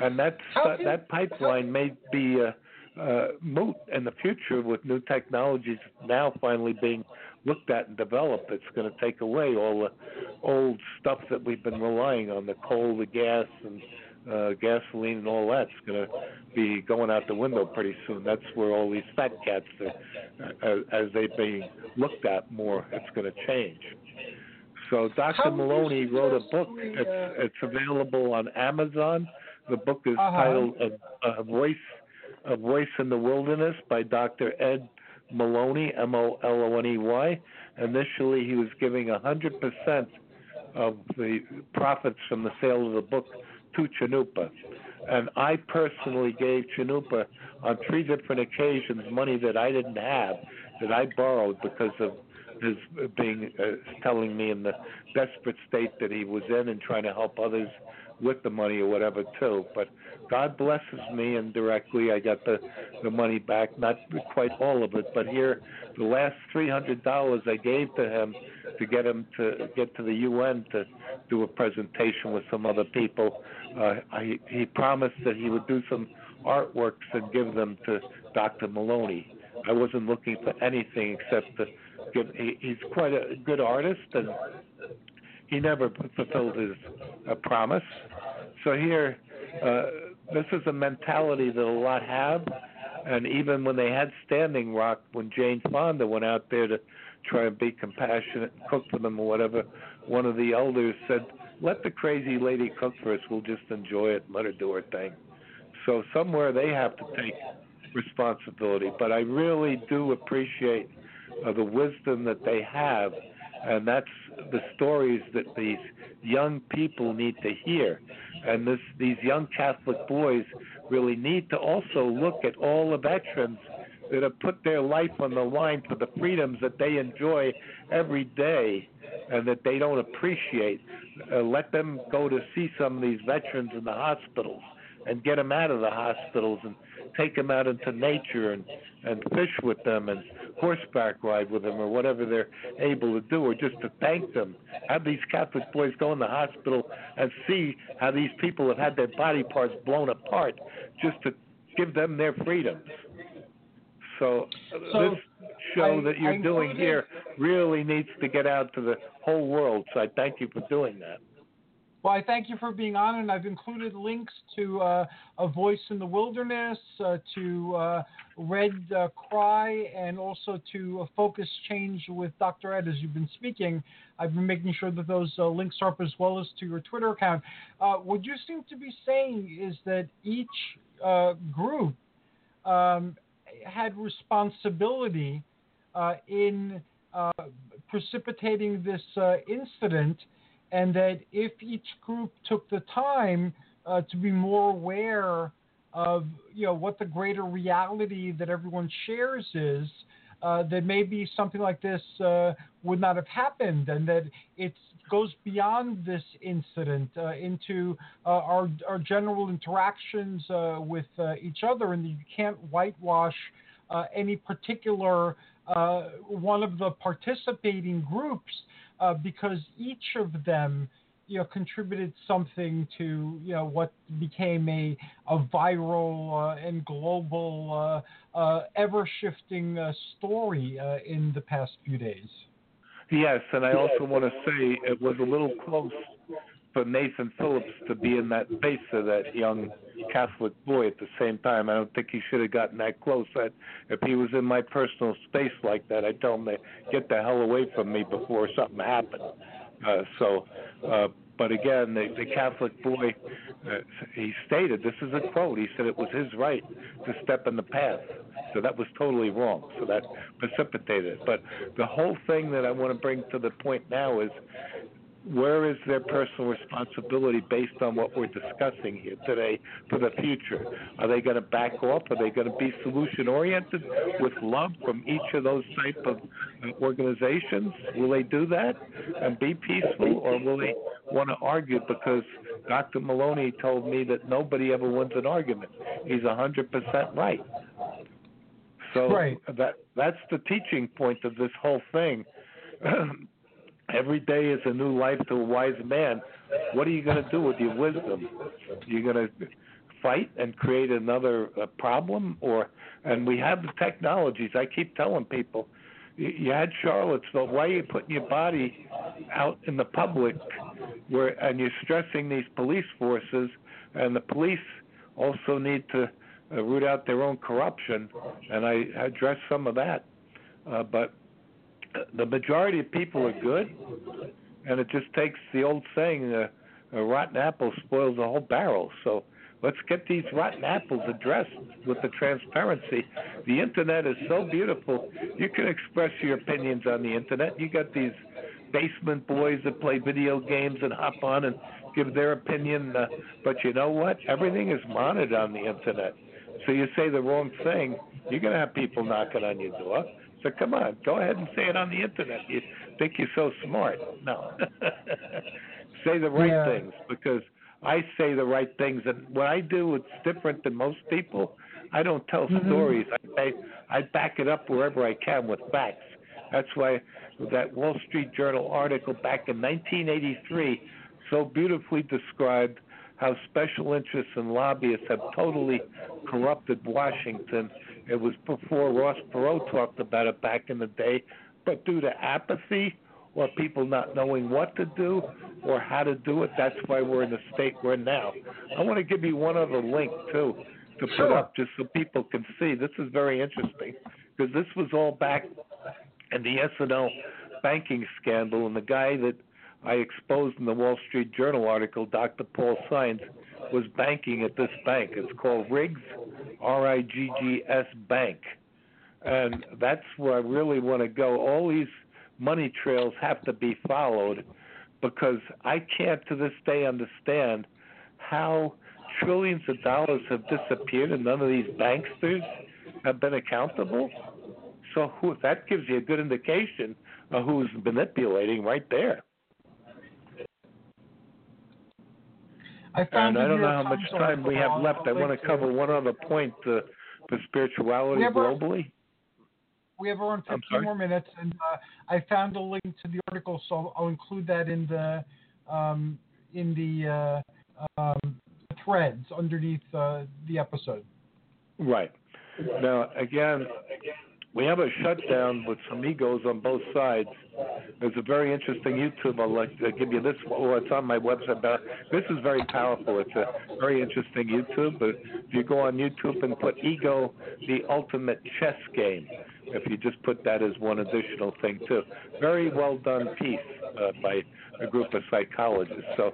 And that's that, that pipeline may be uh, uh, moot in the future with new technologies now finally being looked at and developed. It's going to take away all the old stuff that we've been relying on, the coal, the gas, and uh, gasoline, and all that's going to be going out the window pretty soon. That's where all these fat cats, are, uh, as they're being looked at more, it's going to change. So Dr. How Moloney wrote a book. we, It's uh, it's available on Amazon. The book is Uh-huh. titled a, a Voice a Voice in the Wilderness by Dr. Ed Moloney, M O L O N E Y. Initially, he was giving a 100% of the profits from the sale of the book to Chanupa. And I personally gave Chanupa on three different occasions money that I didn't have, that I borrowed because of his being uh, telling me in the desperate state that he was in and trying to help others with the money or whatever too. But God blesses me indirectly. I got the the money back, not quite all of it, but here the last three hundred dollars I gave to him to get him to get to the UN to do a presentation with some other people. Uh, I, he promised that he would do some artworks and give them to Dr. Moloney. I wasn't looking for anything except to give. He, he's quite a good artist, and he never fulfilled his uh, promise. So here, uh, this is a mentality that a lot have, and even when they had Standing Rock, when Jane Fonda went out there to try and be compassionate and cook for them or whatever, one of the elders said, "Let the crazy lady cook for us. We'll just enjoy it and let her do her thing." So somewhere they have to take responsibility. But I really do appreciate uh, the wisdom that they have, and that's the stories that these young people need to hear. And this, these young Catholic boys really need to also look at all the veterans that have put their life on the line for the freedoms that they enjoy every day and that they don't appreciate. Uh, let them go to see some of these veterans in the hospitals and get them out of the hospitals and take them out into nature and and fish with them and horseback ride with them or whatever they're able to do or just to thank them. Have these catholic boys go in the hospital and see how these people have had their body parts blown apart just to give them their freedoms. So, So, this show I- that you're I doing here really needs to get out to the whole world so i thank you for doing that Well, I thank you for being on, and I've included links to uh, A Voice in the Wilderness, uh, to uh, Red uh, Cry, and also to a Focus Change with Dr. Ed as you've been speaking. I've been making sure that those uh, links are up as well as to your Twitter account. Uh, what you seem to be saying is that each uh, group um, had responsibility uh, in uh, precipitating this uh, incident, and that if each group took the time uh, to be more aware of you know what the greater reality that everyone shares is, uh, that maybe something like this uh, would not have happened, and that it goes beyond this incident uh, into uh, our our general interactions uh, with uh, each other, and you can't whitewash any particular one of the participating groups because each of them you know contributed something to you know what became a a viral uh, and global uh, uh, ever shifting uh, story uh, in the past few days. Yes, and I also want to say it was a little close for Nathan Phillips to be in that face of that young Catholic boy at the same time. I don't think he should have gotten that close. That if he was in my personal space like that, I'd tell him to get the hell away from me before something happened. Uh, so, uh, but again, the, the Catholic boy, uh, he stated this is a quote. He said it was his right to step in the path. So that was totally wrong. So that precipitated it. But the whole thing that I want to bring to the point now is where is their personal responsibility based on what we're discussing here today for the future? Are they going to back off? Are they going to be solution oriented with love from each of those type of uh, organizations? Will they do that and be peaceful, or will they want to argue? Because Dr. Moloney told me that nobody ever wins an argument. He's a hundred percent right. So right. that that's the teaching point of this whole thing. *clears throat* Every day is a new life to a wise man. What are you going to do with your wisdom? You're going to fight and create another uh, problem, or and we have the technologies. I keep telling people, you, you had Charlottesville. Why are you putting your body out in the public, where and you're stressing these police forces, and the police also need to uh, root out their own corruption, and I address some of that. Uh, but the majority of people are good, and it just takes the old saying, uh, "A rotten apple spoils the whole barrel." So let's get these rotten apples addressed with the transparency. The internet is so beautiful; you can express your opinions on the internet. You got these basement boys that play video games and hop on and give their opinion, uh, but you know what? Everything is monitored on the internet. So you say the wrong thing, you're going to have people knocking on your door. So come on, go ahead and say it on the internet. You think you're so smart? No. *laughs* say the right Yeah. things because I say the right things, and what I do it's different than most people. I don't tell Mhm. stories. I, I I back it up wherever I can with facts. That's why that Wall Street Journal article back in 1983 so beautifully described how special interests and lobbyists have totally corrupted Washington. It was before Ross Perot talked about it back in the day, but due to apathy or people not knowing what to do or how to do it, that's why we're in the state we're now. I want to give you one other link too to put Sure. up just so people can see. This is very interesting because this was all back in the S&L banking scandal, and the guy that I exposed in the Wall Street Journal article, Dr. Paul Sines, was banking at this bank. It's called Riggs, R I G G S Bank. And that's where I really want to go. All these money trails have to be followed because I can't to this day understand how trillions of dollars have disappeared and none of these banksters have been accountable. So who, that gives you a good indication of who's manipulating right there. I found And I don't know how much time we have left. I want to cover one other point the, for spirituality We have our- globally. We have around I'm 15 more minutes, and uh, I found a link to the article, so I'll include that in the um, in the uh, um, threads underneath uh, the episode. Right. Now, again, we have a shutdown with some egos on both sides. There's a very interesting YouTube. I'll like give you this. Well, it's on my website. But this is very powerful. It's a very interesting YouTube. But if you go on YouTube and put "Ego: The Ultimate Chess Game," if you just put that as one additional thing too, very well done piece uh, by a group of psychologists. So,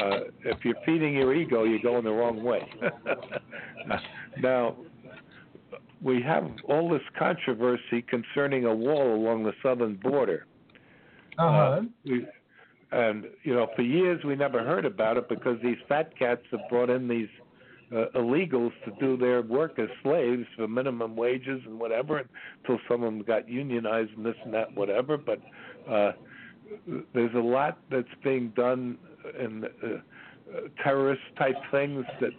uh, if you're feeding your ego, you're going the wrong way. *laughs* now, we have all this controversy concerning a wall along the southern border. Uh-huh. Uh, we, and you know, for years we never heard about it because these fat cats have brought in these uh, illegals to do their work as slaves for minimum wages and whatever until some of them got unionized and this and that whatever. But uh, there's a lot that's being done in uh, uh, terrorist type things that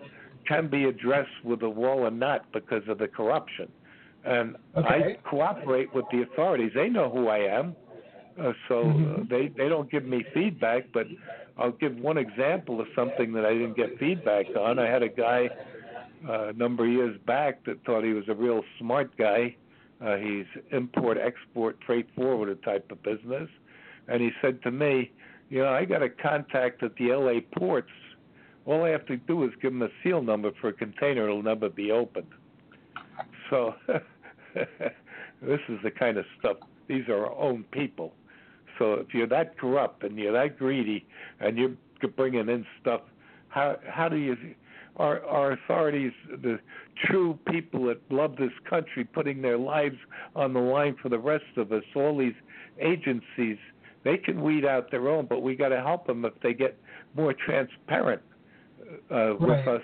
can be addressed with a wall or not because of the corruption. And Okay. I cooperate with the authorities. They know who I am. Uh, so uh, Mhm. they they don't give me feedback, but I'll give one example of something that I didn't get feedback on. I had a guy uh, a number of years back that thought he was a real smart guy. Uh, he's import export freight forwarder type of business, and he said to me, "You know, I got a contact at the L.A. ports. All I have to do is give him a seal number for a container; it'll never be opened." So *laughs* this is the kind of stuff. These are our own people. So if you're that corrupt and you're that greedy and you're bringing in stuff, how how do you? Our our authorities, the true people that love this country, putting their lives on the line for the rest of us. All these agencies, they can weed out their own, but we got to help them if they get more transparent uh, with Right. us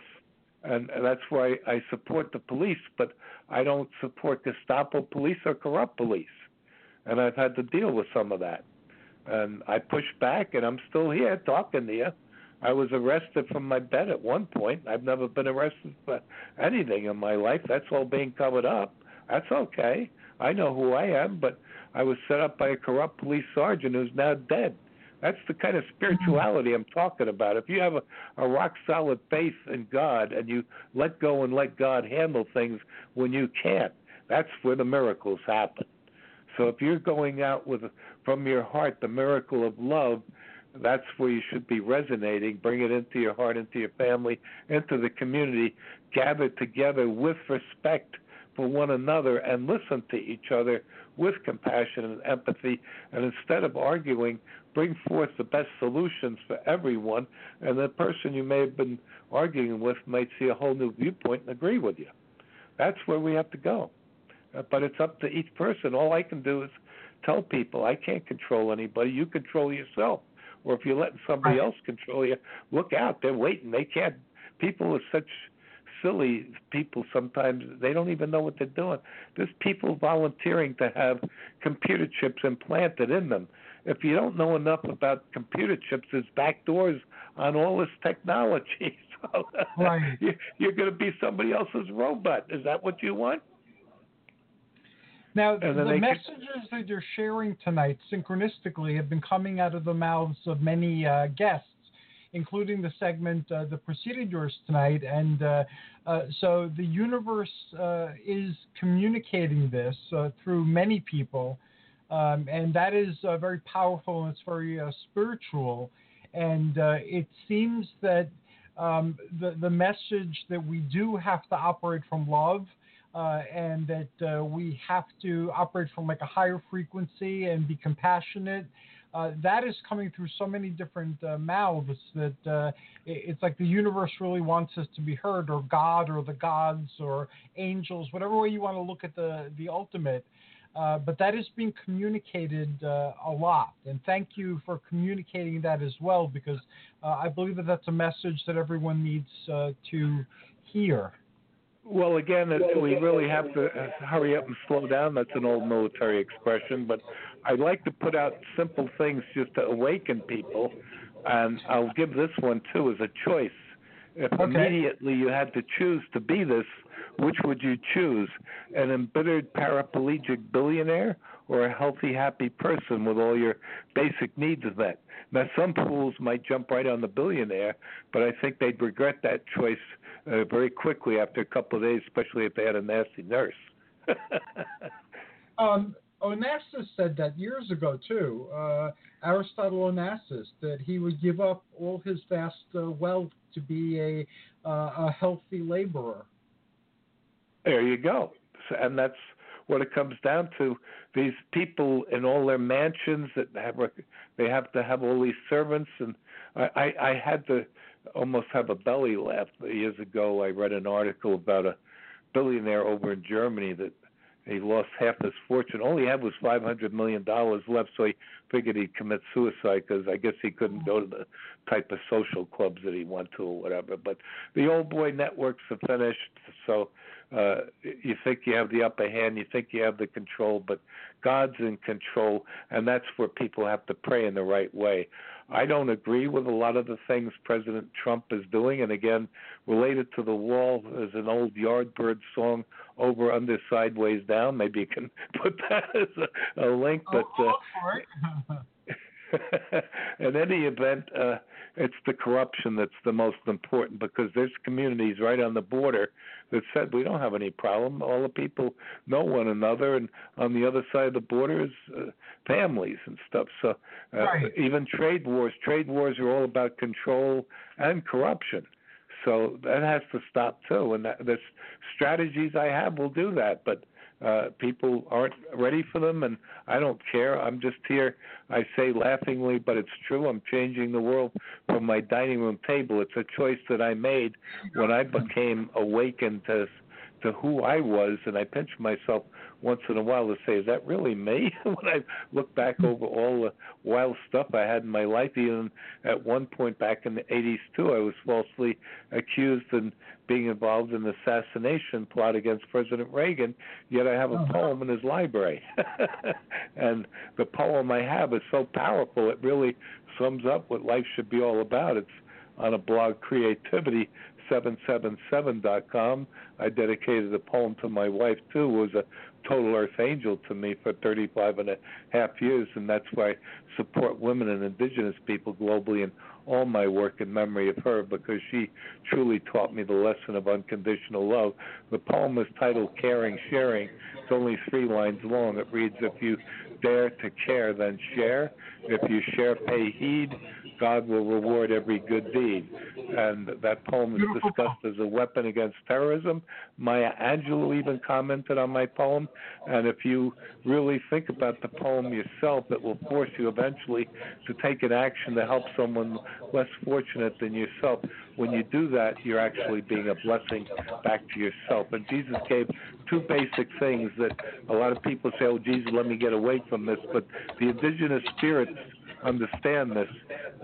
and and that's why I support the police, but I don't support Gestapo police or corrupt police. And I've had to deal with some of that. And I pushed back, and I'm still here talking to you. I was arrested from my bed at one point. I've never been arrested for anything in my life. That's all being covered up. That's okay. I know who I am, but I was set up by a corrupt police sergeant who's now dead. That's the kind of mm-hmm. spirituality I'm talking about. If you have a, a rock solid faith in God and you let go and let God handle things when you can't, that's where the miracles happen. So if you're going out with from your heart the miracle of love, that's where you should be resonating. Bring it into your heart, into your family, into the community. Gather together with respect for one another and listen to each other with compassion and empathy. And instead of arguing, bring forth the best solutions for everyone. And the person you may have been arguing with might see a whole new viewpoint and agree with you. That's where we have to go. Uh, But it's up to each person. All I can do is tell people I can't control anybody. You control yourself. Or if you're letting somebody else control you, look out. They're waiting. They can't. People are such silly people sometimes they don't even know what they're doing. There's people volunteering to have computer chips implanted in them. If you don't know enough about computer chips, there's back doors on all this technology. *laughs* So Right. you, you're going to be somebody else's robot. Is that what you want? Now, the then they could- messages that you're sharing tonight, synchronistically, have been coming out of the mouths of many uh, guests, including the segment uh, that preceded yours tonight. And uh, uh, so the universe uh, is communicating this uh, through many people. Um, and that is uh, very powerful and it's very uh, spiritual. And uh, it seems that um, the, the message that we do have to operate from love uh, and that uh, we have to operate from like a higher frequency and be compassionate. Uh, that is coming through so many different mouths that it- it's like the universe really wants us to be heard, or God, or the gods, or angels, whatever way you want to look at the the ultimate. Uh, but that is being communicated uh, a lot, and thank you for communicating that as well, because uh, I believe that that's a message that everyone needs uh, to hear. Well, again, it, we really have to uh, hurry up and slow down. That's an old military expression, but I'd like to put out simple things just to awaken people, and I'll give this one too as a choice. If Okay. immediately you had to choose to be this, which would you choose? An embittered paraplegic billionaire or a healthy, happy person with all your basic needs met? Now, some fools might jump right on the billionaire, but I think they'd regret that choice uh, very quickly after a couple of days, especially if they had a nasty nurse. *laughs* Um, Onassis said that years ago too. Uh, Aristotle Onassis that he would give up all his vast uh, wealth to be a uh, a healthy laborer. There you go. And that's what it comes down to. These people in all their mansions that have they have to have all these servants, and I, I, I had to almost have a belly laugh years ago. I read an article about a billionaire over in Germany that he lost half his fortune. All he had was five hundred million dollars left, so he figured he'd commit suicide because I guess he couldn't go to the type of social clubs that he went to or whatever. But the old boy networks are finished, so uh, you think you have the upper hand, you think you have the control, but God's in control, and that's where people have to pray in the right way. I don't agree with a lot of the things President Trump is doing, and again, related to the wall is an old Yardbird song, "Over, Under, Sideways, Down." Maybe you can *laughs* put that as a, a link, but. Uh, *laughs* *laughs* in any event, uh, it's the corruption that's the most important because there's communities right on the border that said we don't have any problem. All the people know one another, and on the other side of the border is uh, families and stuff. So uh, Right. even trade wars, trade wars are all about control and corruption. So that has to stop too. And that, the strategies I have will do that, but uh, people aren't ready for them, and I don't care. I'm just here. I say laughingly, but it's true. I'm changing the world from my dining room table. It's a choice that I made when I became awakened to to who I was, and I pinch myself once in a while to say, "Is that really me?" *laughs* when I look back hmm. over all the wild stuff I had in my life, even at one point back in the '80s too, I was falsely accused and being involved in the assassination plot against President Reagan. Yet I have a oh. poem in his library, *laughs* and the poem I have is so powerful. It really sums up what life should be all about. It's on a blog, Creativity. 777.com. I dedicated a poem to my wife too, who was a total earth angel to me for 35 and a half years, and that's why I support women and indigenous people globally in all my work in memory of her because she truly taught me the lesson of unconditional love. The poem is titled Caring Sharing. It's only three lines long. It reads, If you dare to care, then share. If you share, pay heed. God will reward every good deed. And that poem is discussed as a weapon against terrorism. Maya Angelou even commented on my poem. And if you really think about the poem yourself, it will force you eventually to take an action to help someone less fortunate than yourself. When you do that, you're actually being a blessing back to yourself. And Jesus gave two basic things that a lot of people say, oh, Jesus, let me get away from this. But the indigenous spirits understand this.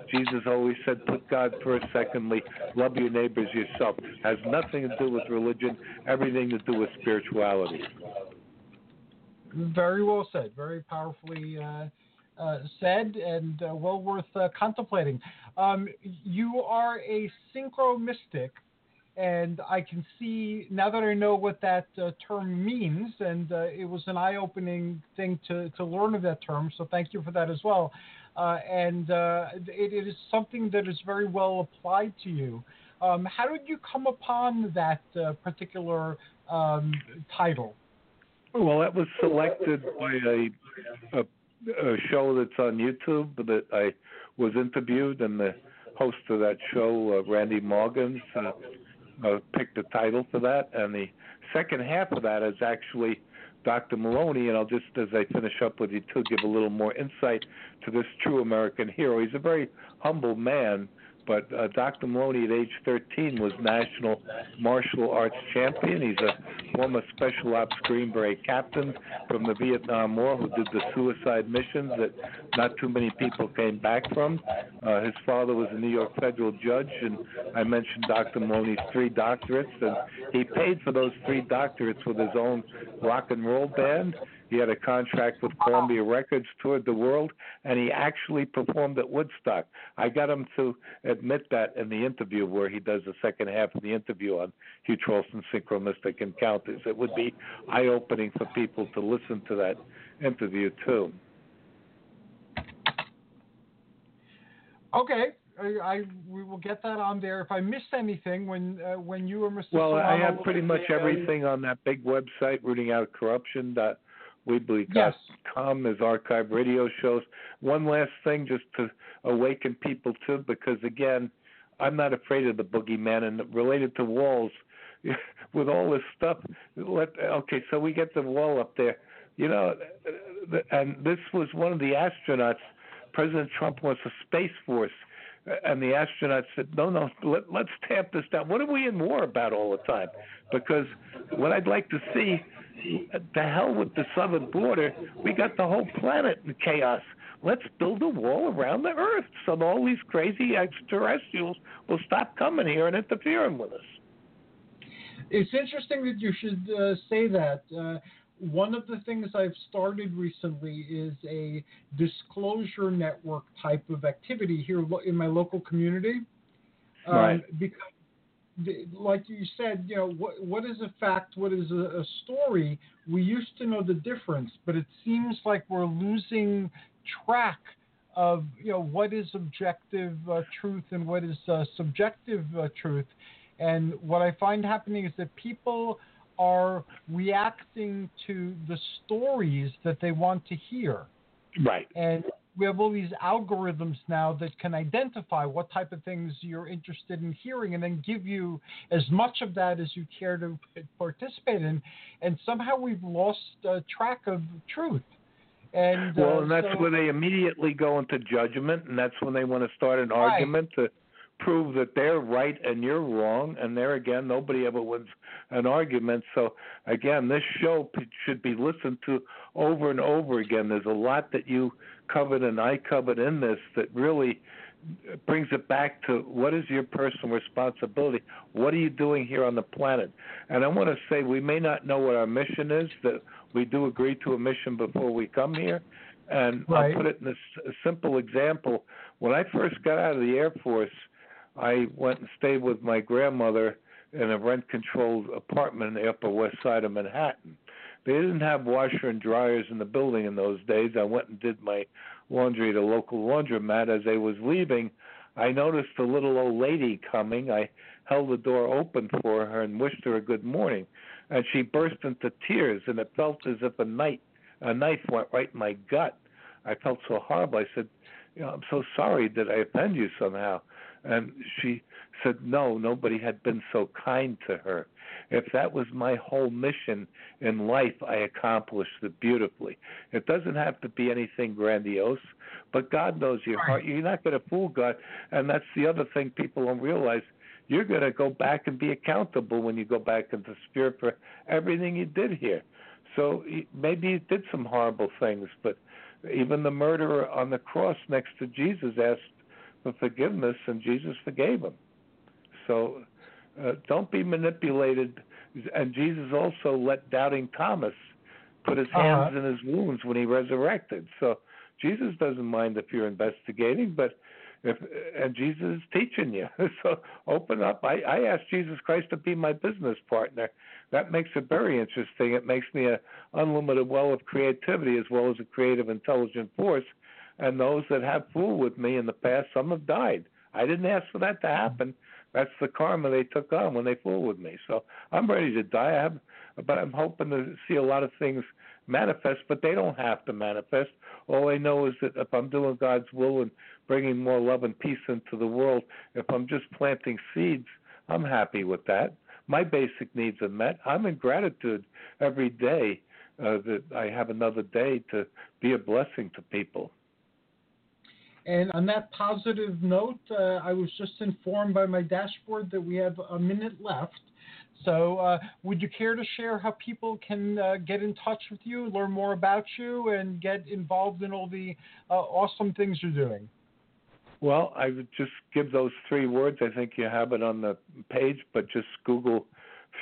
Jesus always said, put God first. Secondly, love your neighbors yourself. Has nothing to do with religion, everything to do with spirituality. Very well said. Very powerfully uh, uh, said, and uh, well worth uh, contemplating. Um, you are a synchromystic, and I can see now that I know what that uh, term means, and uh, it was an eye-opening thing to to learn of that term. So thank you for that as well. Uh, and uh, it, it is something that is very well applied to you. Um, how did you come upon that uh, particular um, title? Well, that was selected by a, a, a show that's on YouTube that I was interviewed, and the host of that show, uh, Randy Morgan, uh, uh, picked the title for that. And the second half of that is actually Dr. Moloney, and I'll just, as I finish up with you too, give a little more insight to this true American hero. He's a very humble man, but uh, Dr. Moloney at age 13 was national martial arts champion. He's a former special ops Green Beret captain from the Vietnam War who did the suicide missions that not too many people came back from. Uh, his father was a New York federal judge, and I mentioned Dr. Moloney's three doctorates, and he paid for those three doctorates with his own rock and roll band. He had a contract with Columbia Records, toured the world, and he actually performed at Woodstock. I got him to admit that in the interview where he does the second half of the interview on Hugh Charleston Synchronistic Encounters. It would be eye opening for people to listen to that interview too. Okay, I, I we will get that on there. If I missed anything when uh, when you were Mr. Well, I have pretty much everything on that big website, rooting Dot Yes. com is archive radio shows. One last thing, just to awaken people too, because again, I'm not afraid of the boogeyman, and related to walls, *laughs* with all this stuff. Let okay, so we get the wall up there, you know, and this was one of the astronauts. President Trump wants a space force. And the astronauts said, "No, no, let, let's tamp this down. What are we in war about all the time? Because what I'd like to see, the hell with the southern border. We got the whole planet in chaos. Let's build a wall around the Earth so all these crazy extraterrestrials will stop coming here and interfering with us." It's interesting that you should uh, say that. Uh, one of the things I've started recently is a disclosure network type of activity here in my local community. Um, right. Because, like you said, you know, what what is a fact, what is a, a story? We used to know the difference, but it seems like we're losing track of you know what is objective uh, truth and what is uh, subjective uh, truth. And what I find happening is that people are reacting to the stories that they want to hear. Right. And we have all these algorithms now that can identify what type of things you're interested in hearing and then give you as much of that as you care to participate in. And somehow we've lost uh, track of truth. And well, uh, and that's so, where they immediately go into judgment, and that's when they want to start an right. argument to prove that they're right and you're wrong. And there again, nobody ever wins an argument. So again, this show should be listened to over and over again. There's a lot that you covered and I covered in this that really brings it back to what is your personal responsibility? What are you doing here on the planet? And I want to say we may not know what our mission is, that we do agree to a mission before we come here. And right. I'll put it in a simple example. When I first got out of the Air Force, I went and stayed with my grandmother in a rent controlled apartment in the upper west side of Manhattan. They didn't have washer and dryers in the building in those days. I went and did my laundry at a local laundromat. As I was leaving, I noticed a little old lady coming. I held the door open for her and wished her a good morning. And she burst into tears, and it felt as if a knife, a knife went right in my gut. I felt so horrible. I said, you know, I'm so sorry that I offend you somehow. And she said, No, nobody had been so kind to her. If that was my whole mission in life, I accomplished it beautifully. It doesn't have to be anything grandiose, but God knows your heart. You're not going to fool God. And that's the other thing people don't realize. You're going to go back and be accountable when you go back into spirit for everything you did here. So maybe you did some horrible things, but even the murderer on the cross next to Jesus asked for forgiveness, and Jesus forgave him. So uh, don't be manipulated. And Jesus also let doubting Thomas put his hands uh-huh. in his wounds when he resurrected. So Jesus doesn't mind if you're investigating, but if and Jesus is teaching you. *laughs* so open up. I, I asked Jesus Christ to be my business partner. That makes it very interesting. It makes me a unlimited well of creativity as well as a creative, intelligent force and those that have fooled with me in the past, some have died. I didn't ask for that to happen. That's the karma they took on when they fooled with me. So I'm ready to die. I have, but I'm hoping to see a lot of things manifest, but they don't have to manifest. All I know is that if I'm doing God's will and bringing more love and peace into the world, if I'm just planting seeds, I'm happy with that. My basic needs are met. I'm in gratitude every day uh, that I have another day to be a blessing to people. And on that positive note, uh, I was just informed by my dashboard that we have a minute left. So, uh, would you care to share how people can uh, get in touch with you, learn more about you, and get involved in all the uh, awesome things you're doing? Well, I would just give those three words. I think you have it on the page, but just Google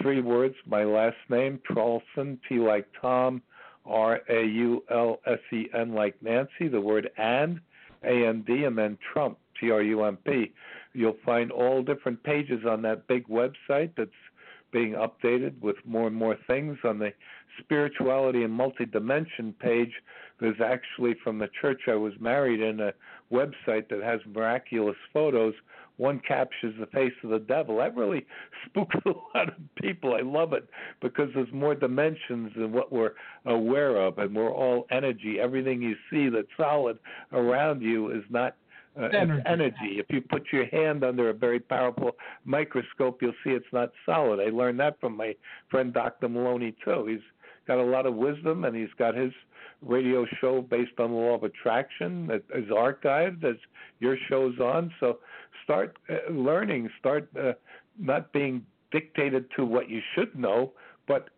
three words my last name, Traulsen, T like Tom, R A U L S E N like Nancy, the word and AND, and then Trump, T R U M P. You'll find all different pages on that big website that's being updated with more and more things. On the spirituality and multidimension page, there's actually from the church I was married in a website that has miraculous photos. One captures the face of the devil. That really *laughs* spooks a lot of people. I love it because there's more dimensions than what we're aware of, and we're all energy. Everything you see that's solid around you is not uh, energy. energy. If you put your hand under a very powerful microscope, you'll see it's not solid. I learned that from my friend Dr. Moloney too. He's got a lot of wisdom, and he's got his radio show based on the law of attraction that is archived as your show's on. So start uh, learning, start uh, not being dictated to what you should know, but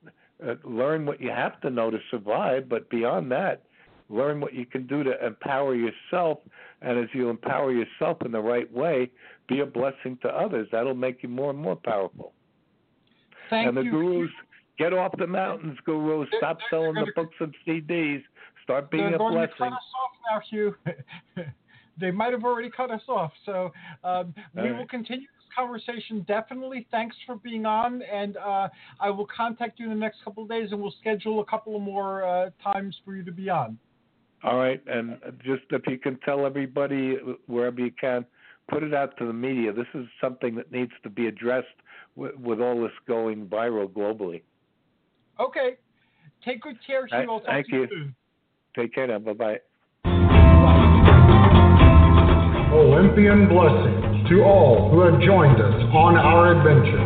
uh, learn what you have to know to survive. But beyond that, learn what you can do to empower yourself. And as you empower yourself in the right way, be a blessing to others. That'll make you more and more powerful. Thank and the you. gurus get off the mountains, gurus. Stop they're selling the gonna- books and CDs. Start being They're a going to cut us off now, Hugh. *laughs* they might have already cut us off. So um, we All will continue this conversation. Definitely. Thanks for being on, and uh, I will contact you in the next couple of days, and we'll schedule a couple of more uh, times for you to be on. All right, and just if you can tell everybody wherever you can, put it out to the media. This is something that needs to be addressed with, with all this going viral globally. Okay. Take good care, Hugh. Thank- I'll talk thank to you you. soon. Take care now. Bye bye. Olympian blessings to all who have joined us on our adventure.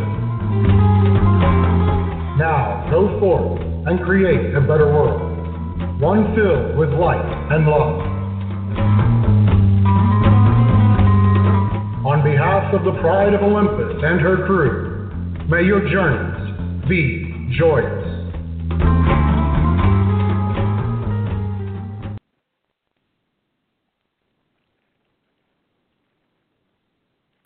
Now go forth and create a better world, one filled with light and love. On behalf of the Pride of Olympus and her crew, may your journeys be joyous.